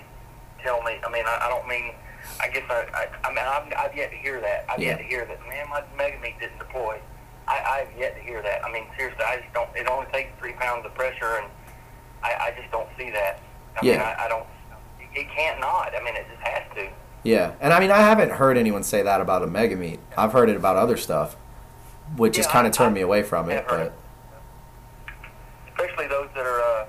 tell me. I mean, I, I don't mean. I guess I, I, I mean, I've, I've yet to hear that. I've Yeah. yet to hear that. Man, my Mega Meat didn't deploy. I, I've yet to hear that. I mean, seriously, I just don't. It only takes three pounds of pressure, and I, I just don't see that. I mean, Yeah. I, I don't. It, can't not. I mean, it just has to. Yeah, and I mean, I haven't heard anyone say that about a Mega Meat. I've heard it about other stuff, which has kind of turned I- me away from it. But especially those that are uh,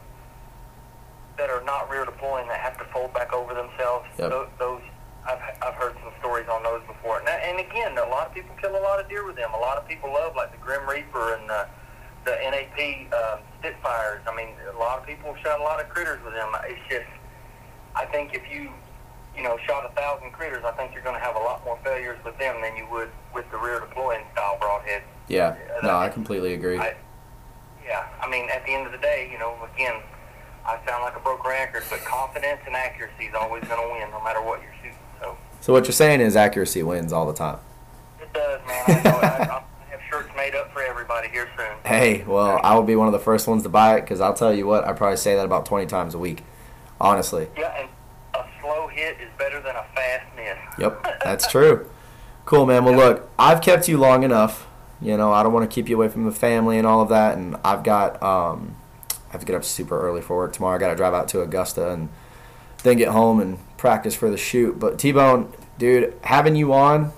that are not rear deploying that have to fold back over themselves. Yep. Those, those I've I've heard some stories on those before. And, and again, a lot of people kill a lot of deer with them. A lot of people love like the Grim Reaper and the the NAP uh, Spitfires. I mean, a lot of people shot a lot of critters with them. It's just, I think if you you know shot a thousand critters, I think you're going to have a lot more failures with them than you would with the rear deploying style broadhead. yeah, no, I completely agree. I, yeah, I mean, at the end of the day, you know, again, I sound like a broken record, but confidence and accuracy is always going to win, no matter what you're shooting. So So what you're saying is accuracy wins all the time. it does, man. I know. I, have shirts made up for everybody here soon. Hey, well, I will be one of the first ones to buy it because I'll tell you what, I probably say that about 20 times a week, honestly. Yeah, and a slow hit is better than a fast miss. Yep, that's true. Cool, man. Well, look, I've kept you long enough. You know, I don't want to keep you away from the family and all of that. And I've got, um, I have to get up super early for work tomorrow. I got to drive out to Augusta and then get home and practice for the shoot. But T Bone, dude, having you on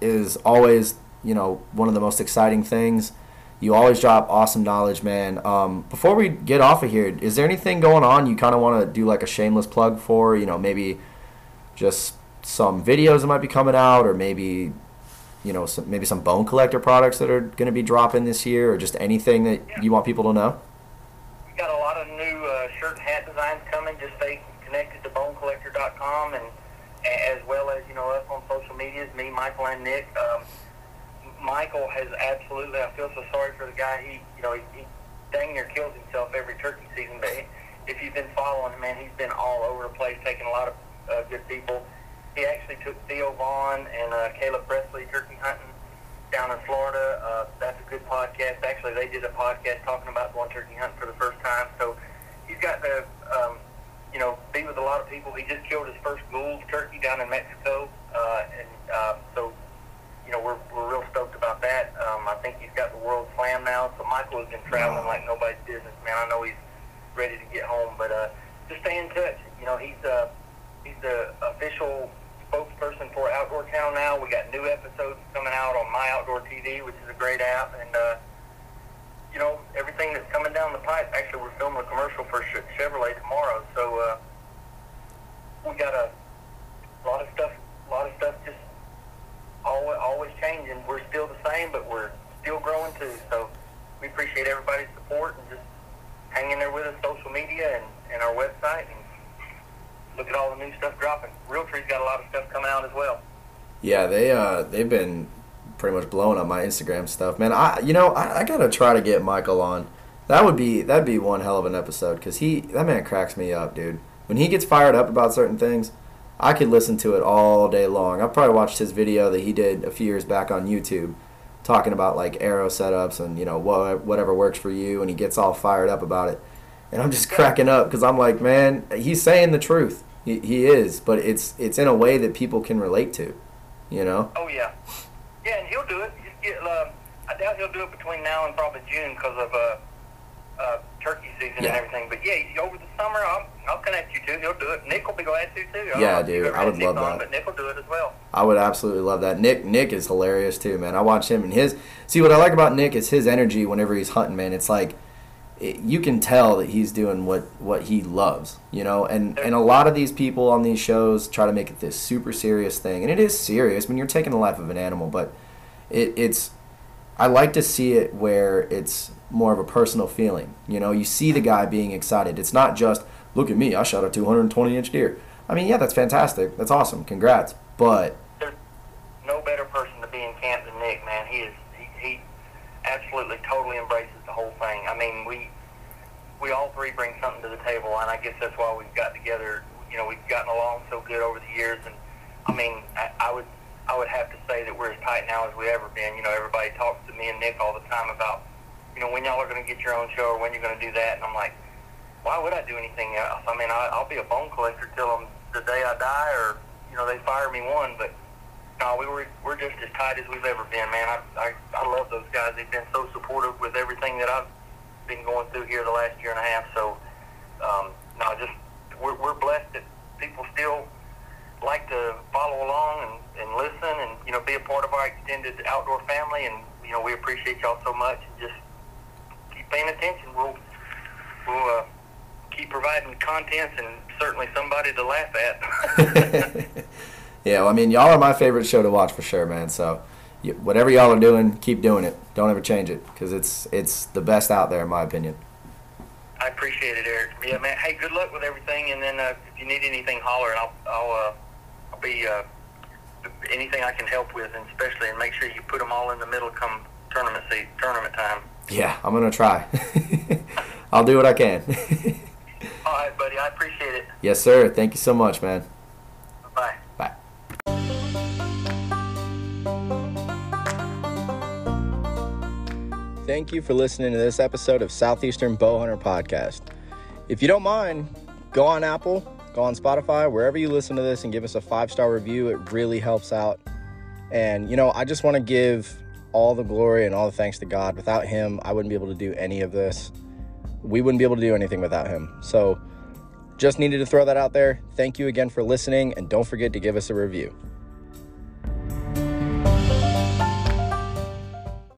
is always, you know, one of the most exciting things. You always drop awesome knowledge, man. Um, before we get off of here, is there anything going on you kind of want to do like a shameless plug for? You know, maybe just some videos that might be coming out, or maybe you know some, maybe some bone collector products that are going to be dropping this year, or just anything that you want people to know. Got a lot of new uh, shirt and hat designs coming. Just stay connected to bonecollector.com and as well as you know us on social medias. Me, Michael, and Nick. Um, Michael has absolutely. I feel so sorry for the guy. He, you know, he, he dang near kills himself every turkey season. But if you've been following him, man, he's been all over the place, taking a lot of uh, good people. He actually took Theo Von and uh, Caleb Pressley turkey hunting down in Florida. Uh, that's a good podcast. Actually, they did a podcast talking about going turkey hunting for the first time. So he's got to, um, you know, be with a lot of people. He just killed his first Gould turkey down in Mexico, uh, and uh, so you know we're we're real stoked about that. Um, I think he's got the World Slam now. So Michael has been traveling like nobody's business, man. I know he's ready to get home, but uh, just stay in touch. You know, he's uh, he's the official spokesperson for Outdoor Town now. We got new episodes coming out on My Outdoor TV, which is a great app, and uh, you know everything that's coming down the pipe. Actually, we're filming a commercial for Chevrolet tomorrow, so uh, we got a lot of stuff. A lot of stuff just always always changing. We're still the same, but we're still growing too. So we appreciate everybody's support and just hang in there with us, social media and, and our website, and look at all the new stuff dropping. Realtree's got a lot of stuff coming out as well. Yeah, they uh they've been pretty much blowing up my Instagram stuff, man. I you know I, I gotta try to get Michael on. That would be that'd be one hell of an episode because he that man cracks me up, dude. When he gets fired up about certain things, I could listen to it all day long. I've probably watched his video that he did a few years back on YouTube, talking about like arrow setups and you know what whatever works for you, and he gets all fired up about it. And I'm just cracking up because I'm like, man, he's saying the truth. He, he is, but it's it's in a way that people can relate to, you know. Oh yeah, yeah, and he'll do it. Get. Uh, I doubt he'll do it between now and probably June because of uh, uh, turkey season Yeah. and everything. But yeah, over the summer, I'll, I'll connect you too. He'll do it. Nick will be glad to too. I Yeah, dude, I would Nick love on, that. But Nick will do it as well. I would absolutely love that. Nick Nick is hilarious too, man. I watch him and his. See what I like about Nick is his energy whenever he's hunting, man. It's like you can tell that he's doing what what he loves, you know. And and a lot of these people on these shows try to make it this super serious thing, and it is serious when you're taking the life of an animal, but it, it's I like to see it where it's more of a personal feeling. You know, you see the guy being excited. It's not just look at me, I shot a 220 inch deer. I mean, yeah, that's fantastic. That's awesome. Congrats. But there's no better person to be in camp than Nick, man. He is he, he absolutely totally embraces whole thing. I mean, we we all three bring something to the table, and I guess that's why we've got together. You know, we've gotten along so good over the years, and I mean, I, I would I would have to say that we're as tight now as we ever been. You know, everybody talks to me and Nick all the time about, you know, when y'all are going to get your own show or when you're going to do that, and I'm like, why would I do anything else? I mean, I, I'll be a bone collector till I'm, the day I die, or you know, they fire me one. But no, we were we're just as tight as we've ever been, man. I I, I love those guys. They've been so supportive with everything that I've been going through here the last year and a half. So, um, no, just we're, we're blessed that people still like to follow along and, and listen and you know be a part of our extended outdoor family and you know we appreciate y'all so much and just keep paying attention we'll we'll uh, keep providing content and certainly somebody to laugh at yeah well, I mean y'all are my favorite show to watch for sure man so whatever y'all are doing keep doing it don't ever change it because it's it's the best out there in my opinion I appreciate it, Eric. Yeah, man. Hey, good luck with everything, and then uh, if you need anything, holler, and I'll I'll uh, I'll be uh, anything I can help with, and especially and make sure you put them all in the middle come tournament seat, tournament time. Yeah, I'm gonna try. I'll do what I can. all right, buddy. I appreciate it. Yes, sir. Thank you so much, man. Thank you for listening to this episode of Southeastern Bowhunter Podcast. If you don't mind, go on Apple, go on Spotify, wherever you listen to this, and give us a five star review. It really helps out. And, you know, I just want to give all the glory and all the thanks to God. Without Him, I wouldn't be able to do any of this. We wouldn't be able to do anything without Him. So, just needed to throw that out there. Thank you again for listening, and don't forget to give us a review.